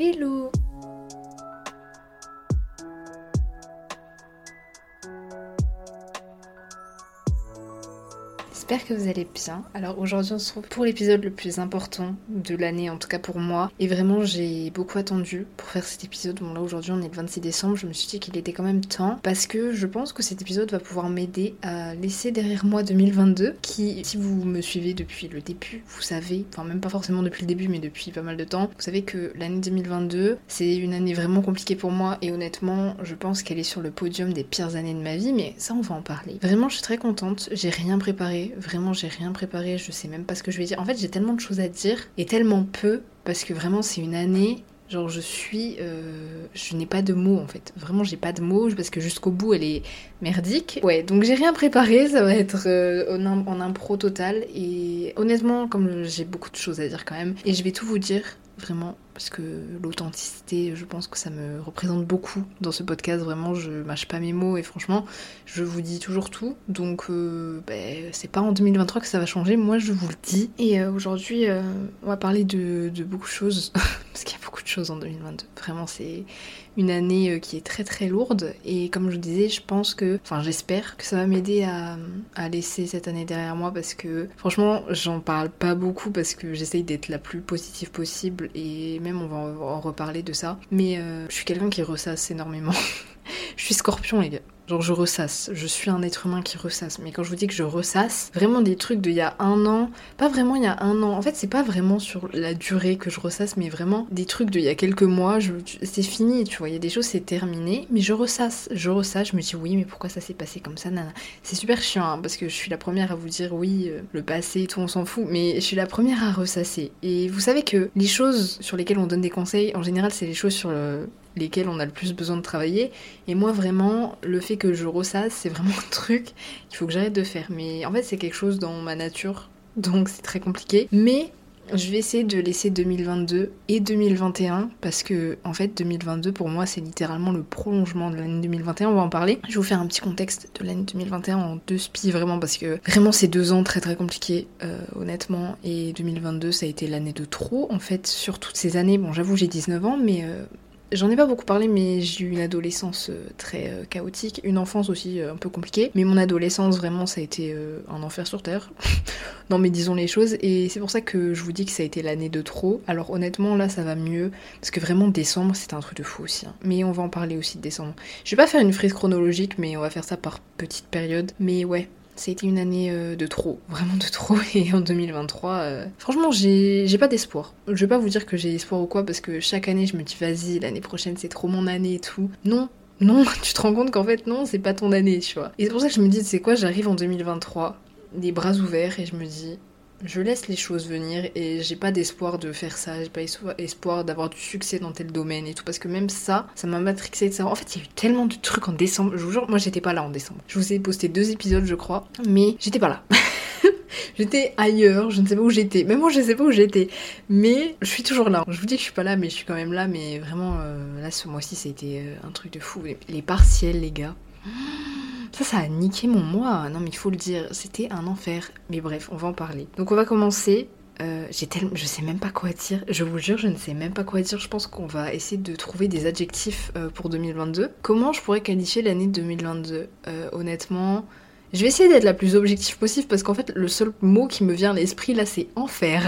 Hello J'espère que vous allez bien. Alors aujourd'hui on se retrouve pour l'épisode le plus important de l'année, en tout cas pour moi. Et vraiment j'ai beaucoup attendu pour faire cet épisode. Bon là aujourd'hui on est le 26 décembre, je me suis dit qu'il était quand même temps parce que je pense que cet épisode va pouvoir m'aider à laisser derrière moi 2022 qui, si vous me suivez depuis le début, vous savez, enfin même pas forcément depuis le début mais depuis pas mal de temps, vous savez que l'année 2022 c'est une année vraiment compliquée pour moi et honnêtement je pense qu'elle est sur le podium des pires années de ma vie mais ça on va en parler. Vraiment je suis très contente, j'ai rien préparé Vraiment, j'ai rien préparé, je sais même pas ce que je vais dire. En fait, j'ai tellement de choses à dire et tellement peu parce que vraiment, c'est une année. Genre, je suis. Euh, je n'ai pas de mots en fait. Vraiment, j'ai pas de mots parce que jusqu'au bout, elle est merdique. Ouais, donc j'ai rien préparé, ça va être euh, en, en impro total. Et honnêtement, comme j'ai beaucoup de choses à dire quand même, et je vais tout vous dire vraiment, parce que l'authenticité, je pense que ça me représente beaucoup dans ce podcast. Vraiment, je mâche pas mes mots et franchement, je vous dis toujours tout. Donc, euh, ben, c'est pas en 2023 que ça va changer, moi je vous le dis. Et euh, aujourd'hui, euh, on va parler de, beaucoup de choses, parce qu'il y a beaucoup de choses en 2022. Vraiment, c'est une année qui est très très lourde et comme je vous disais, je pense que, enfin j'espère que ça va m'aider à, à, laisser cette année derrière moi parce que franchement j'en parle pas beaucoup parce que j'essaye d'être la plus positive possible et même on va en reparler de ça. Mais euh, je suis quelqu'un qui ressasse énormément. je suis scorpion les gars. Genre je ressasse, je suis un être humain qui ressasse. Mais quand je vous dis que je ressasse, vraiment des trucs d'il y a un an, pas vraiment il y a un an. En fait c'est pas vraiment sur la durée que je ressasse, mais vraiment des trucs d'il y a quelques mois. C'est fini, tu vois. Il y a des choses c'est terminé, mais je ressasse, je ressasse. Je me dis oui, mais pourquoi ça s'est passé comme ça, nana? C'est super chiant hein, parce que je suis la première à vous dire oui, euh, le passé, tout on s'en fout. Mais je suis la première à ressasser. Et vous savez que les choses sur lesquelles on donne des conseils, en général c'est les choses sur le, lesquels on a le plus besoin de travailler. Et moi, vraiment, le fait que je ressasse, c'est vraiment un truc qu'il faut que j'arrête de faire. Mais en fait, c'est quelque chose dans ma nature, donc c'est très compliqué. Mais je vais essayer de laisser 2022 et 2021 parce que en fait 2022 pour moi c'est littéralement le prolongement de l'année 2021. On va en parler. Je vais vous faire un petit contexte de l'année 2021 en deux spies vraiment parce que vraiment c'est deux ans très très compliqués euh, honnêtement et 2022 ça a été l'année de trop en fait sur toutes ces années. Bon j'avoue j'ai 19 ans mais euh, J'en ai pas beaucoup parlé, mais j'ai eu une adolescence euh, très euh, chaotique, une enfance aussi euh, un peu compliquée. Mais mon adolescence, vraiment, ça a été un enfer sur Terre. non, mais disons les choses. Et c'est pour ça que je vous dis que ça a été l'année de trop. Alors honnêtement, là, ça va mieux. Parce que vraiment, décembre, c'était un truc de fou aussi. Hein. Mais on va en parler aussi de décembre. Je vais pas faire une frise chronologique, mais on va faire ça par petite période. Mais ouais, été une année euh, de trop, vraiment de trop. Et en 2023, euh, franchement, j'ai pas d'espoir. Je vais pas vous dire que j'ai espoir ou quoi, parce que chaque année, je me dis, vas-y, l'année prochaine, c'est trop mon année et tout. Non, non, tu te rends compte qu'en fait, non, c'est pas ton année, tu vois. Et c'est pour ça que je me dis, c'est quoi, j'arrive en 2023, les bras ouverts, et je me dis, je laisse les choses venir et j'ai pas d'espoir de faire ça, j'ai pas espoir d'avoir du succès dans tel domaine et tout parce que même ça, ça m'a matrixé de ça. En fait, il y a eu tellement de trucs en décembre. Je vous jure, moi j'étais pas là en décembre. Je vous ai posté deux épisodes, je crois, mais j'étais pas là. j'étais ailleurs, je ne sais pas où j'étais. Même moi, je sais pas où j'étais. Mais je suis toujours là. Je vous dis que je suis pas là, mais je suis quand même là. Mais vraiment, euh, là, ce mois-ci, ça a été euh, un truc de fou. Les partiels, les gars. Ça, ça a niqué mon mois. Non, mais il faut le dire, c'était un enfer. Mais bref, on va en parler. Donc, on va commencer. Euh, j'ai tellement, je sais même pas quoi dire. Je vous jure, je ne sais même pas quoi dire. Je pense qu'on va essayer de trouver des adjectifs euh, pour 2022. Comment je pourrais qualifier l'année 2022 euh, Honnêtement, je vais essayer d'être la plus objective possible parce qu'en fait, le seul mot qui me vient à l'esprit là, c'est enfer.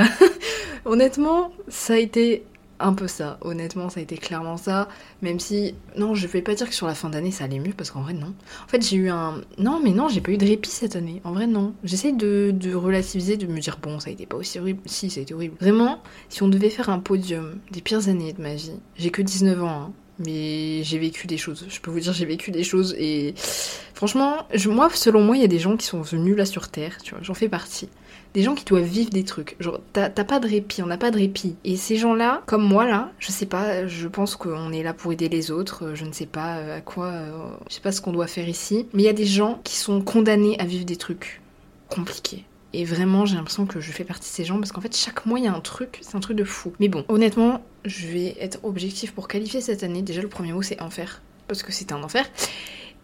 Honnêtement, ça a été un peu ça. Honnêtement, ça a été clairement ça. Même si, non, je vais pas dire que sur la fin d'année ça allait mieux parce qu'en vrai, non. En fait, j'ai eu un. Non, mais non, j'ai pas eu de répit cette année. En vrai, non. J'essaye de, de, relativiser, de me dire, bon, ça a été pas aussi horrible. Si, ça a été horrible. Vraiment, si on devait faire un podium des pires années de ma vie, j'ai que 19 ans, hein, mais j'ai vécu des choses. Je peux vous dire, j'ai vécu des choses et franchement, moi, selon moi, il y a des gens qui sont venus là sur Terre, tu vois, j'en fais partie des gens qui doivent vivre des trucs. Genre, t'as pas de répit, on n'a pas de répit. Et ces gens-là, comme moi là, je sais pas, je pense qu'on est là pour aider les autres, je ne sais pas euh, à quoi, euh, je sais pas ce qu'on doit faire ici. Mais il y a des gens qui sont condamnés à vivre des trucs compliqués. Et vraiment, j'ai l'impression que je fais partie de ces gens parce qu'en fait, chaque mois, il y a un truc, c'est un truc de fou. Mais bon, honnêtement, je vais être objectif pour qualifier cette année. Déjà, le premier mot, c'est enfer. Parce que c'est un enfer.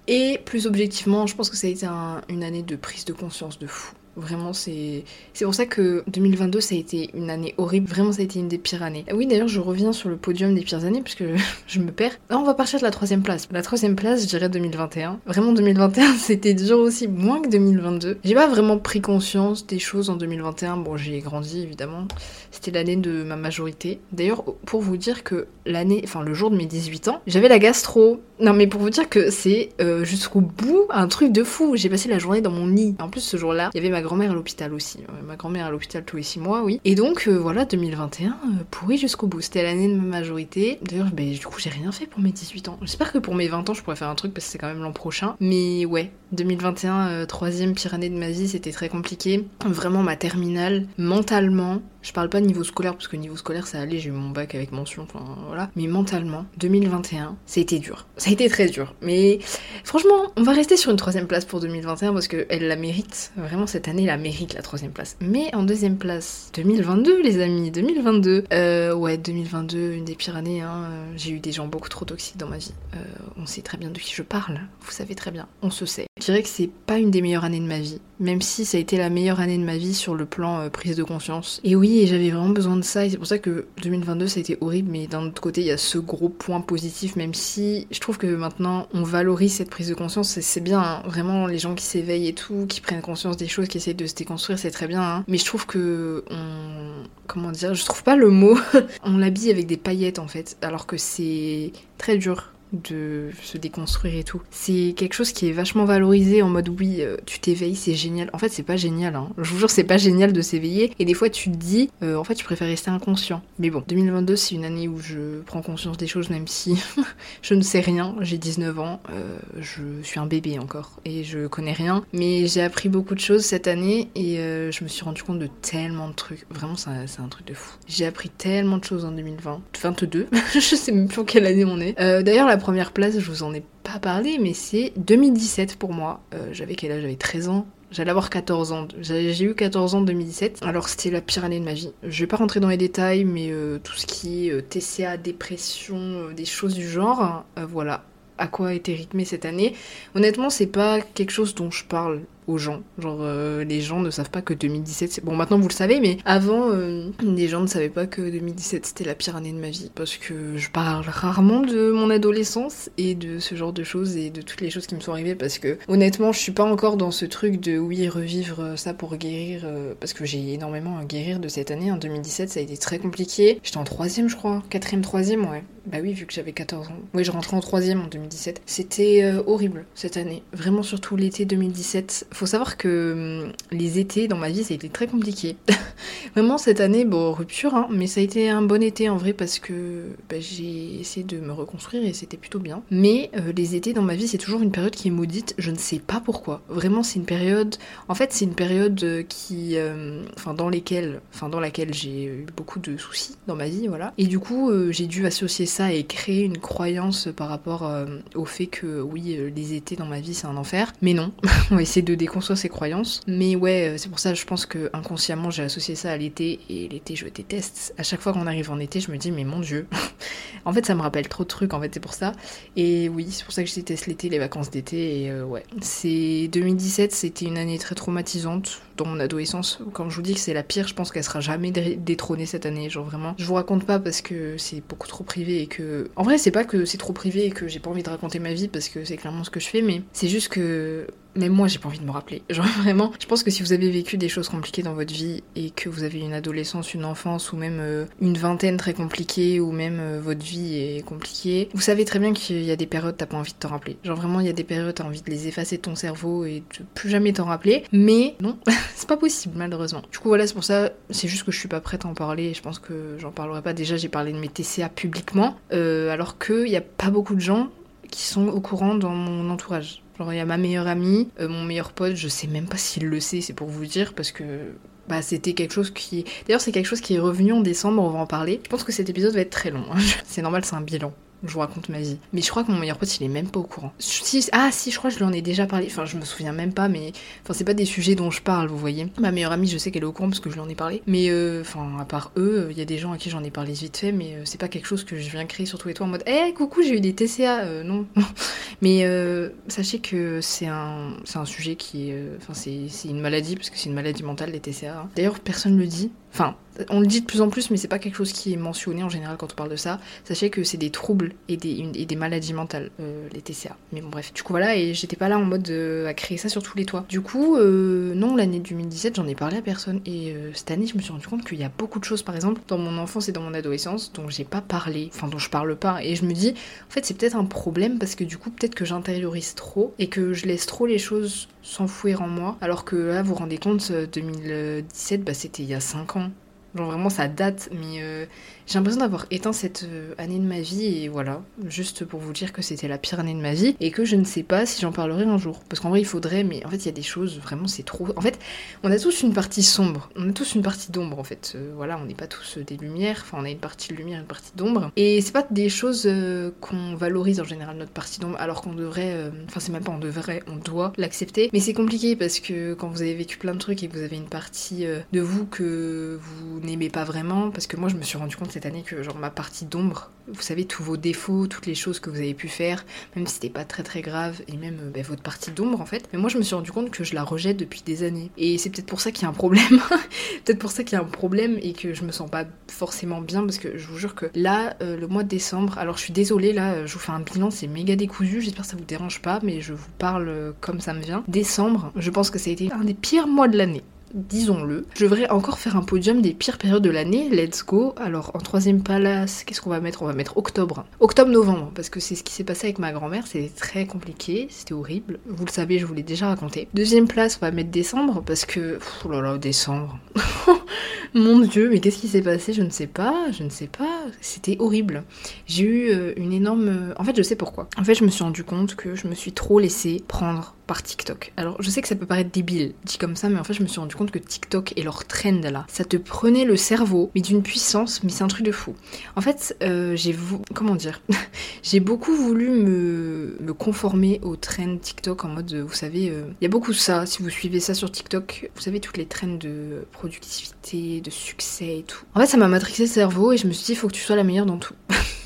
Et plus objectivement, je pense que ça a été une année de prise de conscience de fou Vraiment, c'est pour ça que 2022 ça a été une année horrible. Vraiment, ça a été une des pires années. Oui, d'ailleurs, je reviens sur le podium des pires années puisque je me perds. Là, on va partir de la troisième place. La troisième place, je dirais 2021. Vraiment, 2021, c'était dur aussi, moins que 2022. J'ai pas vraiment pris conscience des choses en 2021. Bon, j'ai grandi évidemment. C'était l'année de ma majorité. D'ailleurs, pour vous dire que l'année, enfin le jour de mes 18 ans, j'avais la gastro. Non, mais pour vous dire que c'est euh, jusqu'au bout un truc de fou. J'ai passé la journée dans mon lit. En plus, ce jour-là, il y avait ma grand-mère à l'hôpital aussi. Ma grand-mère à l'hôpital tous les 6 mois, oui. Et donc, euh, voilà, 2021, euh, pourri jusqu'au bout. C'était l'année de ma majorité. D'ailleurs, ben, du coup, j'ai rien fait pour mes 18 ans. J'espère que pour mes 20 ans, je pourrais faire un truc parce que c'est quand même l'an prochain. Mais ouais, 2021, troisième pire année de ma vie, c'était très compliqué. Vraiment, ma terminale, mentalement, je parle pas de niveau scolaire parce que niveau scolaire ça allait, j'ai eu mon bac avec mention, enfin voilà. Mais mentalement, 2021, ça a été dur. Ça a été très dur. Mais franchement, on va rester sur une troisième place pour 2021 parce qu'elle la mérite. Vraiment cette année, elle la mérite la troisième place. Mais en deuxième place, 2022 les amis, 2022. Euh, ouais, 2022, une des pires années. Hein. J'ai eu des gens beaucoup trop toxiques dans ma vie. Euh, on sait très bien de qui je parle. Vous savez très bien. On se sait. Je dirais que c'est pas une des meilleures années de ma vie. Même si ça a été la meilleure année de ma vie sur le plan euh, prise de conscience. Et oui, j'avais vraiment besoin de ça, et c'est pour ça que 2022 ça a été horrible, mais d'un autre côté il y a ce gros point positif, même si je trouve que maintenant on valorise cette prise de conscience, c'est bien, hein. vraiment les gens qui s'éveillent et tout, qui prennent conscience des choses, qui essayent de se déconstruire, c'est très bien, hein. mais je trouve que on... comment dire, je trouve pas le mot, on l'habille avec des paillettes en fait, alors que c'est très dur de se déconstruire et tout. C'est quelque chose qui est vachement valorisé en mode oui, euh, tu t'éveilles, c'est génial. En fait, c'est pas génial, hein. Je vous jure, c'est pas génial de s'éveiller. Et des fois, tu te dis, euh, en fait, tu préfères rester inconscient. Mais bon, 2022, c'est une année où je prends conscience des choses, même si je ne sais rien. J'ai 19 ans, euh, je suis un bébé encore et je connais rien. Mais j'ai appris beaucoup de choses cette année et je me suis rendu compte de tellement de trucs. Vraiment, c'est un, truc de fou. J'ai appris tellement de choses en 2020. 22, je sais même plus en quelle année on est. D'ailleurs, la première place, je vous en ai pas parlé, mais c'est 2017 pour moi. Euh, j'avais quel âge? J'avais 13 ans. J'allais avoir 14 ans. J'ai eu 14 ans en 2017. Alors c'était la pire année de ma vie. Je vais pas rentrer dans les détails, mais euh, tout ce qui est euh, TCA, dépression, des choses du genre, voilà, à quoi a été rythmée cette année? Honnêtement, c'est pas quelque chose dont je parle aux gens. Genre, euh, les gens ne savent pas que 2017, c'est... Bon, maintenant vous le savez, mais avant, euh, les gens ne savaient pas que 2017 c'était la pire année de ma vie. Parce que je parle rarement de mon adolescence et de ce genre de choses et de toutes les choses qui me sont arrivées. Parce que, honnêtement, je suis pas encore dans ce truc de oui, revivre ça pour guérir. Euh, parce que j'ai énormément à guérir de cette année. En 2017, ça a été très compliqué. J'étais en troisième, je crois. Quatrième, troisième, ouais. Bah oui, vu que j'avais 14 ans. Oui, je rentrais en troisième en 2017. C'était horrible cette année. Vraiment, surtout l'été 2017 faut savoir que hum, les étés dans ma vie, ça a été très compliqué. Vraiment, cette année, bon, rupture, hein, mais ça a été un bon été en vrai parce que bah, j'ai essayé de me reconstruire et c'était plutôt bien. Mais euh, les étés dans ma vie, c'est toujours une période qui est maudite. Je ne sais pas pourquoi. Vraiment, c'est une période. En fait, c'est une période euh, qui, euh, enfin, dans lesquelles, enfin, dans laquelle j'ai eu beaucoup de soucis dans ma vie, voilà. Et du coup, j'ai dû associer ça et créer une croyance par rapport au fait que oui, les étés dans ma vie, c'est un enfer. Mais non, on va essayer de déconstruire ses croyances. Mais ouais, c'est pour ça, je pense que inconsciemment, j'ai associé ça à l'été et l'été je déteste. À chaque fois qu'on arrive en été, je me dis mais mon dieu. en fait, ça me rappelle trop de trucs en fait, c'est pour ça. Et oui, c'est pour ça que je déteste l'été, les vacances d'été et euh, ouais. C'est 2017, c'était une année très traumatisante dans mon adolescence. Quand je vous dis que c'est la pire, je pense qu'elle sera jamais détrônée cette année, genre vraiment. Je vous raconte pas parce que c'est beaucoup trop privé et que en vrai, c'est pas que c'est trop privé et que j'ai pas envie de raconter ma vie parce que c'est clairement ce que je fais, mais c'est juste que même moi, j'ai pas envie de me rappeler. Genre vraiment, je pense que si vous avez vécu des choses compliquées dans votre vie et que vous avez une adolescence, une enfance ou même euh, une vingtaine très compliquée ou même euh, votre vie est compliquée, vous savez très bien qu'il y a des périodes t'as pas envie de t'en rappeler. Genre vraiment, il y a des périodes t'as envie de les effacer de ton cerveau et de plus jamais t'en rappeler. Mais non, c'est pas possible malheureusement. Du coup voilà, c'est pour ça, c'est juste que je suis pas prête à en parler. Je pense que j'en parlerai pas. Déjà, j'ai parlé de mes TCA publiquement, euh, alors qu'il y a pas beaucoup de gens qui sont au courant dans mon entourage. Genre, il y a ma meilleure amie, euh, mon meilleur pote, je sais même pas s'il le sait, c'est pour vous dire, parce que bah, c'était quelque chose qui. D'ailleurs, c'est quelque chose qui est revenu en décembre, on va en parler. Je pense que cet épisode va être très long. Hein. C'est normal, c'est un bilan. Je vous raconte ma vie. Mais je crois que mon meilleur pote, il est même pas au courant. Si, ah si, je crois que je lui en ai déjà parlé. Enfin, je me souviens même pas, mais enfin, c'est pas des sujets dont je parle, vous voyez. Ma meilleure amie, je sais qu'elle est au courant parce que je lui en ai parlé. Mais euh, enfin, à part eux, il y a des gens à qui j'en ai parlé vite fait, mais euh, c'est pas quelque chose que je viens créer sur tous les toits en mode, hé, coucou, j'ai eu des TCA. Euh, non. mais sachez que c'est un, c'est un sujet qui est, enfin, c'est une maladie parce que c'est une maladie mentale les TCA. Hein. D'ailleurs, personne le dit. Enfin, on le dit de plus en plus, mais c'est pas quelque chose qui est mentionné en général quand on parle de ça. Sachez que c'est des troubles et des, et des maladies mentales, euh, les TCA. Mais bon, bref. Du coup, voilà, et j'étais pas là en mode à créer ça sur tous les toits. Du coup, euh, non, l'année 2017, j'en ai parlé à personne. Et euh, cette année, je me suis rendu compte qu'il y a beaucoup de choses, par exemple, dans mon enfance et dans mon adolescence, dont j'ai pas parlé, enfin, dont je parle pas. Et je me dis, en fait, c'est peut-être un problème parce que du coup, peut-être que j'intériorise trop et que je laisse trop les choses s'enfouir en moi. Alors que là, vous vous rendez compte, 2017, bah, c'était il y a 5 ans. Genre vraiment ça date, mais euh, j'ai l'impression d'avoir éteint cette euh, année de ma vie et voilà, juste pour vous dire que c'était la pire année de ma vie et que je ne sais pas si j'en parlerai un jour. Parce qu'en vrai il faudrait, mais en fait il y a des choses, vraiment c'est trop... En fait on a tous une partie sombre, on a tous une partie d'ombre en fait. Euh, voilà, on n'est pas tous des lumières, enfin on a une partie de lumière, une partie d'ombre. Et c'est pas des choses qu'on valorise en général, notre partie d'ombre, alors qu'on devrait... Enfin c'est même pas on devrait, on doit l'accepter. Mais c'est compliqué parce que quand vous avez vécu plein de trucs et que vous avez une partie de vous que vous n'aimez pas vraiment, parce que moi je me suis rendu compte cette année que genre ma partie d'ombre, vous savez tous vos défauts, toutes les choses que vous avez pu faire, même si c'était pas très très grave, et même euh, bah, votre partie d'ombre en fait, mais moi je me suis rendu compte que je la rejette depuis des années. Et c'est peut-être pour ça qu'il y a un problème, peut-être pour ça qu'il y a un problème et que je me sens pas forcément bien, parce que je vous jure que là, euh, le mois de décembre, alors je suis désolée, là je vous fais un bilan, c'est méga décousu, j'espère que ça vous dérange pas, mais je vous parle euh, comme ça me vient. Décembre, je pense que ça a été un des pires mois de l'année disons-le. Je devrais encore faire un podium des pires périodes de l'année, let's go. Alors en troisième place, qu'est-ce qu'on va mettre? On va mettre octobre. Octobre-novembre, parce que c'est ce qui s'est passé avec ma grand-mère, c'était très compliqué, c'était horrible. Vous le savez, je vous l'ai déjà raconté. Deuxième place, on va mettre décembre, parce que... Oh là là, décembre. Mon dieu, mais qu'est-ce qui s'est passé? Je ne sais pas, je ne sais pas. C'était horrible. J'ai eu euh, une énorme... En fait, je sais pourquoi. En fait, je me suis rendu compte que je me suis trop laissé prendre par TikTok. Alors je sais que ça peut paraître débile dit comme ça, mais en fait je me suis rendu compte que TikTok et leur trend là, ça te prenait le cerveau, mais d'une puissance, mais c'est un truc de fou. En fait, euh, j'ai comment dire, j'ai beaucoup voulu me, me conformer au trend TikTok en mode, vous savez, euh, il y a beaucoup ça. Si vous suivez ça sur TikTok, vous savez toutes les trends de productivité, de succès et tout. En fait, ça m'a matrixé le cerveau et je me suis dit, il faut que tu sois la meilleure dans tout.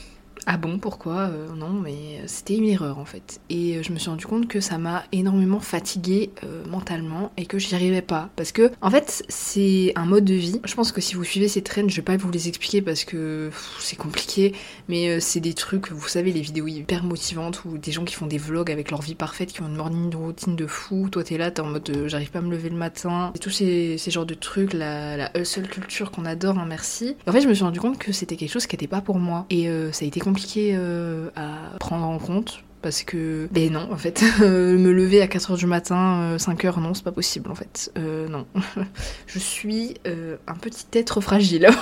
Ah bon, pourquoi euh, Non, mais c'était une erreur en fait. Et euh, je me suis rendu compte que ça m'a énormément fatiguée euh, mentalement et que j'y arrivais pas. Parce que, en fait, c'est un mode de vie. Je pense que si vous suivez ces trends, je vais pas vous les expliquer parce que c'est compliqué, mais c'est des trucs, vous savez, les vidéos hyper motivantes ou des gens qui font des vlogs avec leur vie parfaite, qui ont une morning routine de fou. Toi, t'es là, t'es en mode j'arrive pas à me lever le matin. Et tous ces, ces genres de trucs, la, la hustle culture qu'on adore, hein, merci. en fait, je me suis rendu compte que c'était quelque chose qui était pas pour moi. Et ça a été compliqué euh, à prendre en compte parce que ben non en fait. Me lever à 4h du matin 5h euh, non c'est pas possible en fait. Euh, non. Je suis euh, un petit être fragile.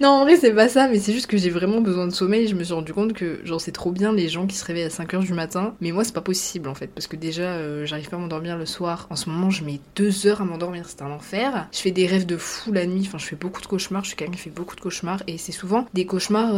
Non en vrai c'est pas ça mais c'est juste que j'ai vraiment besoin de sommeil. Je me suis rendu compte que genre c'est trop bien les gens qui se réveillent à 5h du matin. Mais moi c'est pas possible en fait. Parce que déjà j'arrive pas à m'endormir le soir. En ce moment je mets 2 heures à m'endormir. C'est un enfer. Je fais des rêves de fou la nuit. Enfin je fais beaucoup de cauchemars. Je suis quelqu'un qui fait beaucoup de cauchemars. Et c'est souvent des cauchemars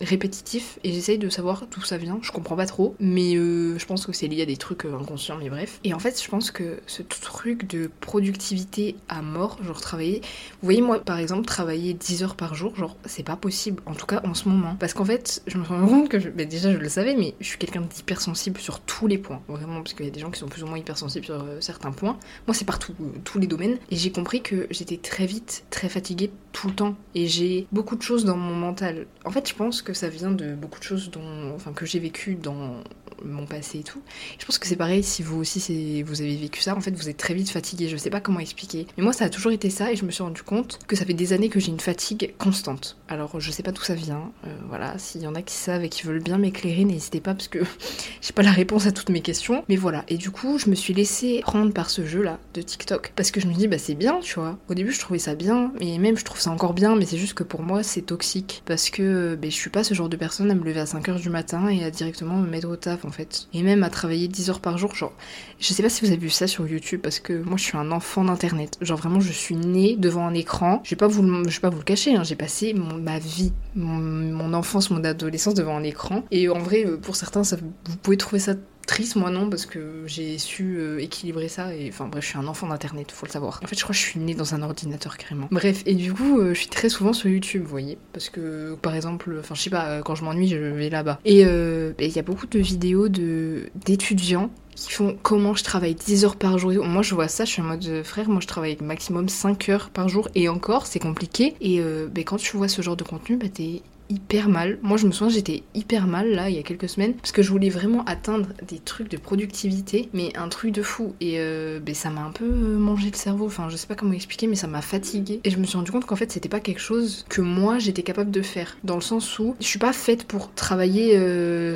répétitifs. Et j'essaye de savoir d'où ça vient. Je comprends pas trop. Mais euh, je pense que c'est lié à des trucs euh, inconscients, mais bref. Et en fait, je pense que ce truc de productivité à mort, genre travailler. Vous voyez, moi, par exemple, travailler 10 heures par jour, genre, c'est pas possible. En tout cas, en ce moment. Parce qu'en fait, je me rends compte que. Ben, déjà, je le savais, mais je suis quelqu'un d'hypersensible sur tous les points. Vraiment, parce qu'il y a des gens qui sont plus ou moins hypersensibles sur euh, certains points. Moi, c'est partout, tous les domaines. Et j'ai compris que j'étais très vite, très fatiguée tout le temps. Et j'ai beaucoup de choses dans mon mental. En fait, je pense que ça vient de beaucoup de choses dont. Enfin, que j'ai vécu dans mon passé et tout. Je pense que c'est pareil si vous aussi vous avez vécu ça, en fait vous êtes très vite fatigué, je sais pas comment expliquer. Mais moi ça a toujours été ça et je me suis rendu compte que ça fait des années que j'ai une fatigue constante. Alors je sais pas d'où ça vient, euh, voilà, s'il y en a qui savent et qui veulent bien m'éclairer, n'hésitez pas parce que j'ai pas la réponse à toutes mes questions. Mais voilà, et du coup je me suis laissée prendre par ce jeu là de TikTok parce que je me dis bah c'est bien, tu vois. Au début je trouvais ça bien, et même je trouve ça encore bien, mais c'est juste que pour moi c'est toxique parce que bah, je suis pas ce genre de personne à me lever à 5h du matin et à directement me mettre au taf Et même à travailler 10 heures par jour, genre, je sais pas si vous avez vu ça sur YouTube parce que moi je suis un enfant d'internet. Genre vraiment, je suis née devant un écran. Je vais pas vous je vais pas vous le cacher, hein. j'ai passé ma vie, mon, enfance, mon adolescence devant un écran. Et en vrai, euh, pour certains, ça, vous pouvez trouver ça triste moi non parce que j'ai su euh, équilibrer ça et enfin bref je suis un enfant d'internet faut le savoir en fait je crois que je suis née dans un ordinateur carrément bref et du coup euh, je suis très souvent sur YouTube vous voyez parce que par exemple enfin je sais pas quand je m'ennuie je vais là-bas et il y a beaucoup de vidéos de d'étudiants qui font comment je travaille 10 heures par jour. Moi je vois ça, je suis en mode euh, frère, moi je travaille maximum 5 heures par jour et encore c'est compliqué. Et euh, ben, quand tu vois ce genre de contenu, bah, t'es hyper mal. Moi, je me souviens, j'étais hyper mal là il y a quelques semaines parce que je voulais vraiment atteindre des trucs de productivité, mais un truc de fou. Et euh, ben, ça m'a un peu mangé le cerveau. Enfin, je sais pas comment expliquer, mais ça m'a fatigué. Et je me suis rendu compte qu'en fait, c'était pas quelque chose que moi j'étais capable de faire. Dans le sens où je suis pas faite pour travailler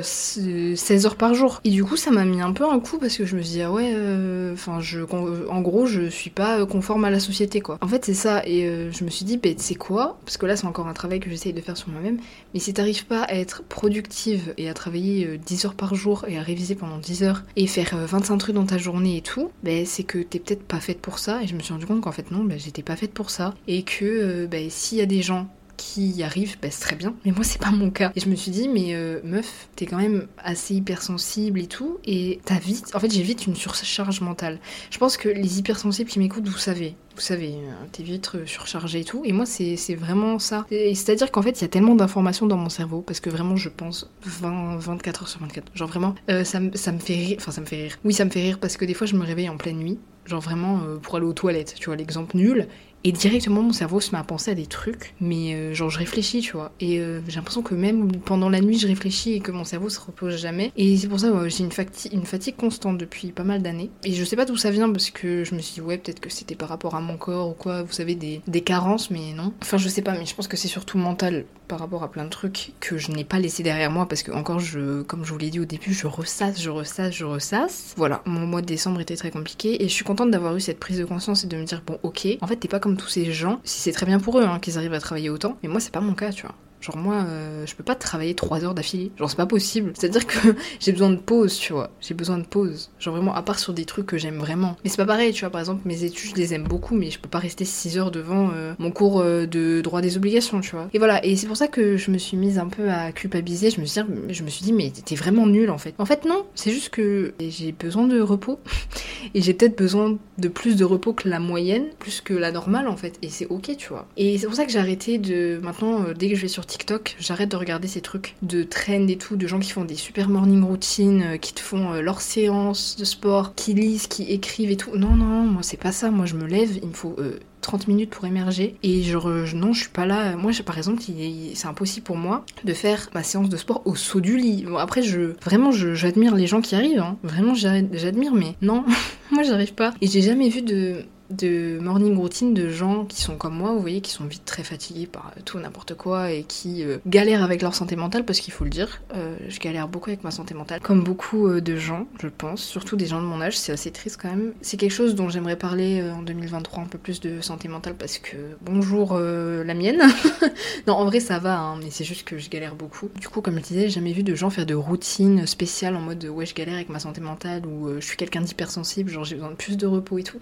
16 heures par jour. Et du coup, ça m'a mis un peu un coup parce que je me suis dit, ah ouais, euh, enfin, je, en gros, je suis pas conforme à la société quoi. En fait, c'est ça. Et euh, je me suis dit, ben, c'est quoi? Parce que là, c'est encore un travail que j'essaye de faire sur moi-même. Mais si t'arrives pas à être productive et à travailler 10 euh, heures par jour et à réviser pendant 10 heures et faire 25 euh, trucs dans ta journée et tout, ben c'est que t'es peut-être pas faite pour ça. Et je me suis rendu compte qu'en fait non, ben j'étais pas faite pour ça. Et que euh, ben, s'il y a des gens qui y arrivent, bah, c'est très bien. Mais moi, c'est pas mon cas. Et je me suis dit, mais meuf, t'es quand même assez hypersensible et tout. Et t'as vite. En fait, j'ai vite une surcharge mentale. Je pense que les hypersensibles qui m'écoutent, vous savez vous savez, euh, t'es vite euh, surchargé et tout. Et moi, c'est vraiment ça. C'est-à-dire qu'en fait, il y a tellement d'informations dans mon cerveau, parce que vraiment, je pense 20, 24 heures sur 24. Genre vraiment, euh, ça, ça, me fait rire. Enfin, ça me fait rire. Oui, ça me fait rire parce que des fois, je me réveille en pleine nuit. Genre vraiment pour aller aux toilettes, tu vois, l'exemple nul. Et directement, mon cerveau se met à penser à des trucs, mais euh, genre je réfléchis, tu vois. Et euh, j'ai l'impression que même pendant la nuit, je réfléchis et que mon cerveau se repose jamais. Et c'est pour ça que j'ai une, une, fatigue constante depuis pas mal d'années. Et je sais pas d'où ça vient parce que je me suis dit, ouais, peut-être que c'était par rapport à mon corps ou quoi, vous savez, des, des carences, mais non. Enfin, je sais pas, mais je pense que c'est surtout mental par rapport à plein de trucs que je n'ai pas laissé derrière moi parce que, encore, je, comme je vous l'ai dit au début, je ressasse, je ressasse, je ressasse. Voilà, mon mois de décembre était très compliqué et je suis contente d'avoir eu cette prise de conscience et de me dire, bon, ok, en fait, t'es pas comme tous ces gens si c'est très bien pour eux hein, qu'ils arrivent à travailler autant, mais moi c'est pas mon cas, tu vois. Genre moi, euh, je peux pas travailler 3 heures d'affilée. Genre c'est pas possible. C'est-à-dire que j'ai besoin de pause, tu vois. J'ai besoin de pause. Genre vraiment, à part sur des trucs que j'aime vraiment. Mais c'est pas pareil, tu vois. Par exemple, mes études, je les aime beaucoup, mais je peux pas rester 6 heures devant euh, mon cours euh, de droit des obligations, tu vois. Et voilà. Et c'est pour ça que je me suis mise un peu à culpabiliser. Je me suis dit, je me suis dit mais t'es vraiment nul en fait. En fait, non. C'est juste que j'ai besoin de repos. Et j'ai peut-être besoin de plus de repos que la moyenne, plus que la normale en fait. Et c'est ok, tu vois. Et c'est pour ça que j'ai arrêté de. Maintenant, dès que je vais sur TikTok, j'arrête de regarder ces trucs de trend et tout, de gens qui font des super morning routines, euh, qui te font euh, leur séance de sport, qui lisent, qui écrivent et tout. Non, non, moi c'est pas ça. Moi je me lève, il me faut 30 euh, minutes pour émerger et je, non je suis pas là moi par exemple c'est impossible pour moi de faire ma séance de sport au saut du lit bon, après je vraiment j'admire les gens qui arrivent hein. vraiment j'admire mais non moi j'arrive pas et j'ai jamais vu de de morning routine de gens qui sont comme moi, vous voyez, qui sont vite très fatigués par tout n'importe quoi et qui euh, galèrent avec leur santé mentale parce qu'il faut le dire, euh, je galère beaucoup avec ma santé mentale, comme beaucoup euh, de gens, je pense, surtout des gens de mon âge, c'est assez triste quand même. C'est quelque chose dont j'aimerais parler en 2023 un peu plus de santé mentale parce que bonjour la mienne. non, en vrai ça va, hein, mais c'est juste que je galère beaucoup. Du coup, comme je disais, j'ai jamais vu de gens faire de routine spéciale en mode ouais je galère avec ma santé mentale ou je suis quelqu'un d'hypersensible, genre j'ai besoin de plus de repos et tout.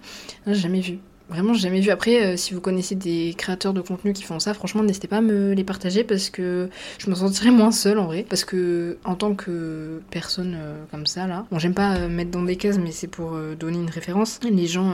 Vu. Vraiment, jamais vu. Après, euh, si vous connaissez des créateurs de contenu qui font ça, franchement, n'hésitez pas à me les partager parce que je me sentirais moins seule en vrai. Parce que, en tant que personne euh, comme ça, là, bon, j'aime pas euh, mettre dans des cases, mais c'est pour donner une référence. Les gens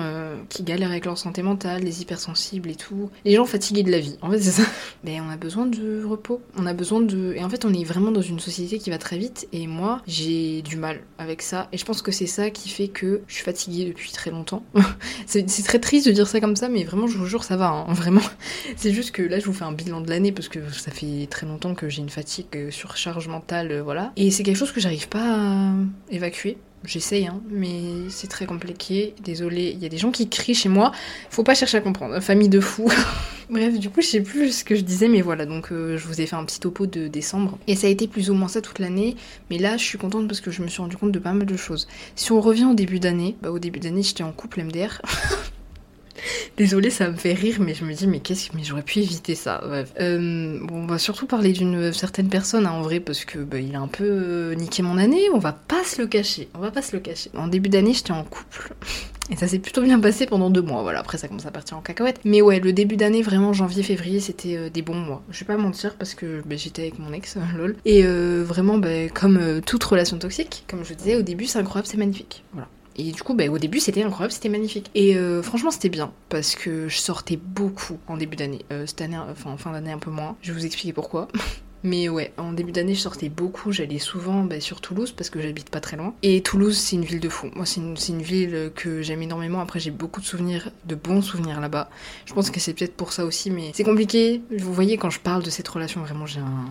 qui galèrent avec leur santé mentale, les hypersensibles et tout, les gens fatigués de la vie. En fait, c'est ça. Mais on a besoin de repos. On a besoin de. Et en fait, on est vraiment dans une société qui va très vite. Et moi, j'ai du mal avec ça. Et je pense que c'est ça qui fait que je suis fatiguée depuis très longtemps. c'est très triste de dire ça comme ça, mais vraiment, je vous jure, ça va, hein, vraiment. C'est juste que là, je vous fais un bilan de l'année parce que ça fait très longtemps que j'ai une fatigue, euh, surcharge mentale, euh, voilà. Et c'est quelque chose que j'arrive pas à évacuer. J'essaye, hein, mais c'est très compliqué. Désolée, il y a des gens qui crient chez moi. Faut pas chercher à comprendre. Famille de fous. Bref, du coup, je sais plus ce que je disais, mais voilà. Donc, euh, je vous ai fait un petit topo de décembre. Et ça a été plus ou moins ça toute l'année. Mais là, je suis contente parce que je me suis rendu compte de pas mal de choses. Si on revient au début d'année, bah, au début d'année, j'étais en couple MDR. Désolée, ça me fait rire, mais je me dis, mais qu'est-ce que. J'aurais pu éviter ça. Bref. Euh, on va surtout parler d'une certaine personne, hein, en vrai, parce que bah, il a un peu euh, niqué mon année. On va pas se le cacher. On va pas se le cacher. En début d'année, j'étais en couple. Et ça s'est plutôt bien passé pendant deux mois. Voilà, après, ça commence à partir en cacahuète. Mais ouais, le début d'année, vraiment, janvier, février, c'était euh, des bons mois. Je vais pas mentir, parce que bah, j'étais avec mon ex, lol. Et vraiment, bah, comme toute relation toxique, comme je disais au début, c'est incroyable, c'est magnifique. Voilà. Et du coup, bah, au début, c'était incroyable, c'était magnifique. Et euh, franchement, c'était bien parce que je sortais beaucoup en début d'année. Euh, cette année, enfin en fin d'année, un peu moins. Je vais vous expliquer pourquoi. Mais ouais, en début d'année, je sortais beaucoup. J'allais souvent bah, sur Toulouse parce que j'habite pas très loin. Et Toulouse, c'est une ville de fou. Moi, c'est une, une, ville que j'aime énormément. Après, j'ai beaucoup de souvenirs, de bons souvenirs là-bas. Je pense que c'est peut-être pour ça aussi, mais c'est compliqué. Vous voyez, quand je parle de cette relation, vraiment, j'ai un,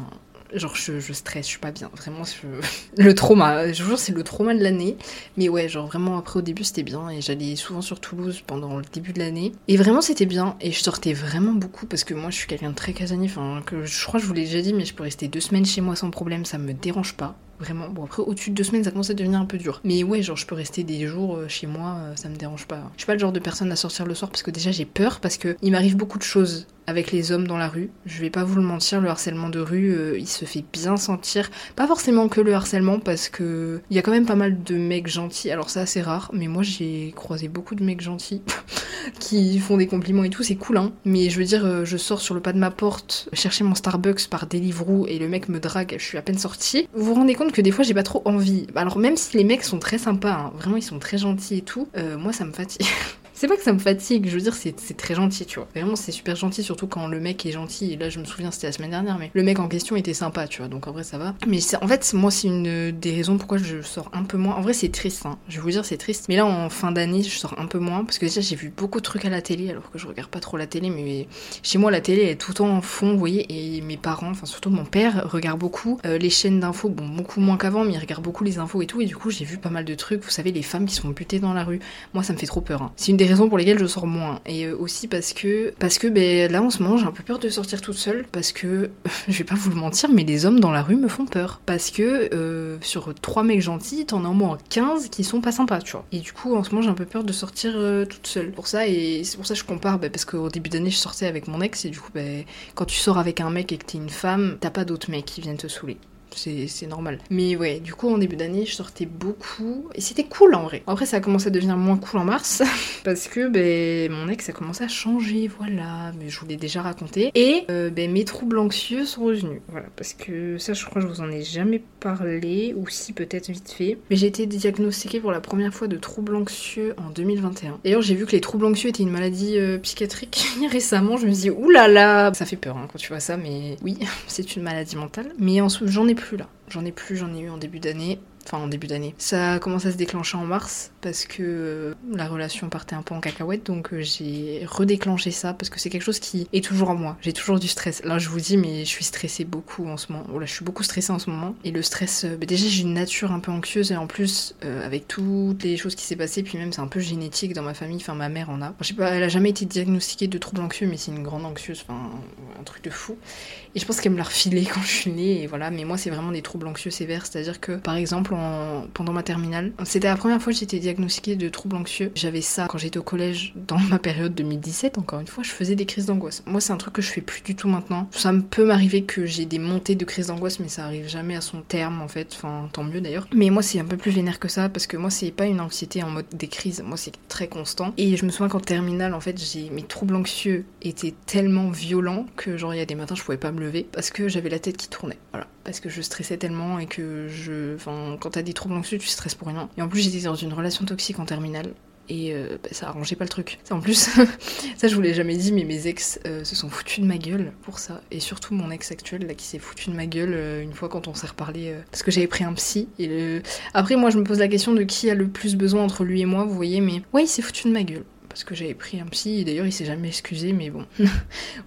genre je, je, stresse, je suis pas bien, vraiment le trauma, je vous jure c'est le trauma de l'année, mais ouais genre vraiment après au début c'était bien. Et j'allais souvent sur Toulouse pendant le début de l'année. Et vraiment c'était bien. Et je sortais vraiment beaucoup parce que moi je suis quelqu'un de très casanier, que je crois que je vous l'ai déjà dit mais je peux rester deux semaines chez moi sans problème, ça me dérange pas, Vraiment. Bon, après, au-dessus de deux semaines, ça commence à devenir un peu dur. Mais ouais, genre, je peux rester des jours euh, chez moi, euh, ça me dérange pas. Je suis pas le genre de personne à sortir le soir parce que déjà j'ai peur, parce que il m'arrive beaucoup de choses avec les hommes dans la rue. Je vais pas vous le mentir, le harcèlement de rue, euh, il se fait bien sentir. Pas forcément que le harcèlement, parce que il y a quand même pas mal de mecs gentils. Alors c'est rare, mais moi j'ai croisé beaucoup de mecs gentils qui font des compliments et tout, c'est cool, hein. Mais je veux dire, je sors sur le pas de ma porte, chercher mon Starbucks par Deliveroo et le mec me drague, je suis à peine sortie. Vous vous rendez compte que des fois j'ai pas trop envie. Alors même si les mecs sont très sympas, hein, vraiment ils sont très gentils et tout, euh, moi ça me fatigue. C'est pas que ça me fatigue, je veux dire, c'est très gentil, tu vois. Vraiment, c'est super gentil, surtout quand le mec est gentil. Et là, je me souviens, c'était la semaine dernière, mais le mec en question était sympa, tu vois. Donc en vrai, ça va. Mais en fait, moi, c'est une des raisons pourquoi je sors un peu moins. En vrai, c'est triste, hein. Je vais vous dire, c'est triste. Mais là, en fin d'année, je sors un peu moins parce que déjà, j'ai vu beaucoup de trucs à la télé, alors que je regarde pas trop la télé. Mais chez moi, la télé est tout le temps en fond, vous voyez. Et mes parents, enfin surtout mon père, regarde beaucoup euh, les chaînes d'infos. Bon, beaucoup moins qu'avant, mais il regarde beaucoup les infos et tout. Et du coup, j'ai vu pas mal de trucs. Vous savez, les femmes qui sont butées dans la rue. Moi, ça me fait trop peur. Hein. C'est une des raisons pour lesquelles je sors moins. Et euh, aussi parce que, parce que ben, là en ce moment j'ai un peu peur de sortir toute seule parce que, je vais pas vous le mentir, mais les hommes dans la rue me font peur. Parce que euh, sur trois mecs gentils, t'en as au moins 15 qui sont pas sympas, tu vois. Et du coup en ce moment j'ai un peu peur de sortir euh, toute seule. Pour ça, et c'est pour ça que je compare, ben, parce qu'au début d'année je sortais avec mon ex et du coup ben, quand tu sors avec un mec et que t'es une femme, t'as pas d'autres mecs qui viennent te saouler c'est normal. Mais ouais, du coup, en début d'année, je sortais beaucoup. Et c'était cool en vrai. Après, ça a commencé à devenir moins cool en mars. parce que ben, mon ex a commencé à changer, voilà. Mais je vous l'ai déjà raconté. Et euh, ben, mes troubles anxieux sont revenus. Voilà. Parce que ça, je crois que je vous en ai jamais parlé. Ou si, peut-être vite fait. Mais j'ai été diagnostiquée pour la première fois de troubles anxieux en 2021. D'ailleurs, j'ai vu que les troubles anxieux étaient une maladie euh, psychiatrique récemment. Je me suis dit, oulala Ça fait peur hein, quand tu vois ça. Mais oui, c'est une maladie mentale. Mais j'en ai plus là. J'en ai plus, j'en ai eu en début d'année enfin en début d'année. Ça a commencé à se déclencher en mars parce que euh, la relation partait un peu en cacahuète, donc euh, j'ai redéclenché ça parce que c'est quelque chose qui est toujours en moi. J'ai toujours du stress. Là, je vous dis, mais je suis stressée beaucoup en ce moment. Voilà, je suis beaucoup stressée en ce moment. Et le stress, euh, bah, déjà j'ai une nature un peu anxieuse et en plus avec toutes les choses qui s'est passées, puis même c'est un peu génétique dans ma famille. Enfin, ma mère en a. je sais pas, elle a jamais été diagnostiquée de troubles anxieux, mais c'est une grande anxieuse. Enfin, un truc de fou. Et je pense qu'elle me l'a refilé quand je suis née. Et voilà, mais moi c'est vraiment des troubles anxieux sévères, c'est-à-dire que par exemple pendant ma terminale. C'était la première fois que j'étais diagnostiquée de troubles anxieux. J'avais ça quand j'étais au collège, dans ma période 2017, encore une fois, je faisais des crises d'angoisse. Moi, c'est un truc que je fais plus du tout maintenant. Ça me peut m'arriver que j'ai des montées de crises d'angoisse, mais ça arrive jamais à son terme, en fait. Enfin, tant mieux d'ailleurs. Mais moi, c'est un peu plus vénère que ça, parce que moi, c'est pas une anxiété en mode des crises. Moi, c'est très constant. Et je me souviens qu'en terminale, en fait, j'ai mes troubles anxieux étaient tellement violents que, genre, il y a des matins, je pouvais pas me lever parce que j'avais la tête qui tournait. Voilà parce que je stressais tellement et que je. Enfin, quand t'as des troubles anxieux, tu stresses pour rien. Et en plus, j'étais dans une relation toxique en terminale. Et euh, bah, ça arrangeait pas le truc. En plus, ça je vous l'ai jamais dit, mais mes ex euh, se sont foutus de ma gueule pour ça. Et surtout mon ex actuel là qui s'est foutu de ma gueule euh, une fois quand on s'est reparlé parce que j'avais pris un psy. Et Après, moi je me pose la question de qui a le plus besoin entre lui et moi, vous voyez, mais ouais, il s'est foutu de ma gueule parce que j'avais pris un psy et d'ailleurs il s'est jamais excusé mais bon.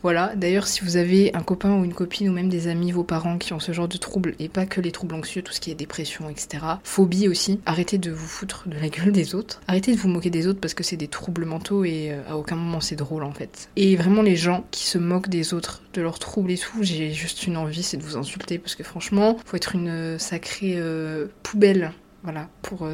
Voilà. D'ailleurs si vous avez un copain ou une copine ou même des amis vos parents qui ont ce genre de troubles et pas que les troubles anxieux tout ce qui est dépression etc phobie aussi arrêtez de vous foutre de la gueule des autres. Arrêtez de vous moquer des autres parce que c'est des troubles mentaux et euh, à aucun moment c'est drôle en fait. Et vraiment les gens qui se moquent des autres de leurs troubles et tout j'ai juste une envie c'est de vous insulter parce que franchement faut être une euh, sacrée euh, poubelle voilà, pour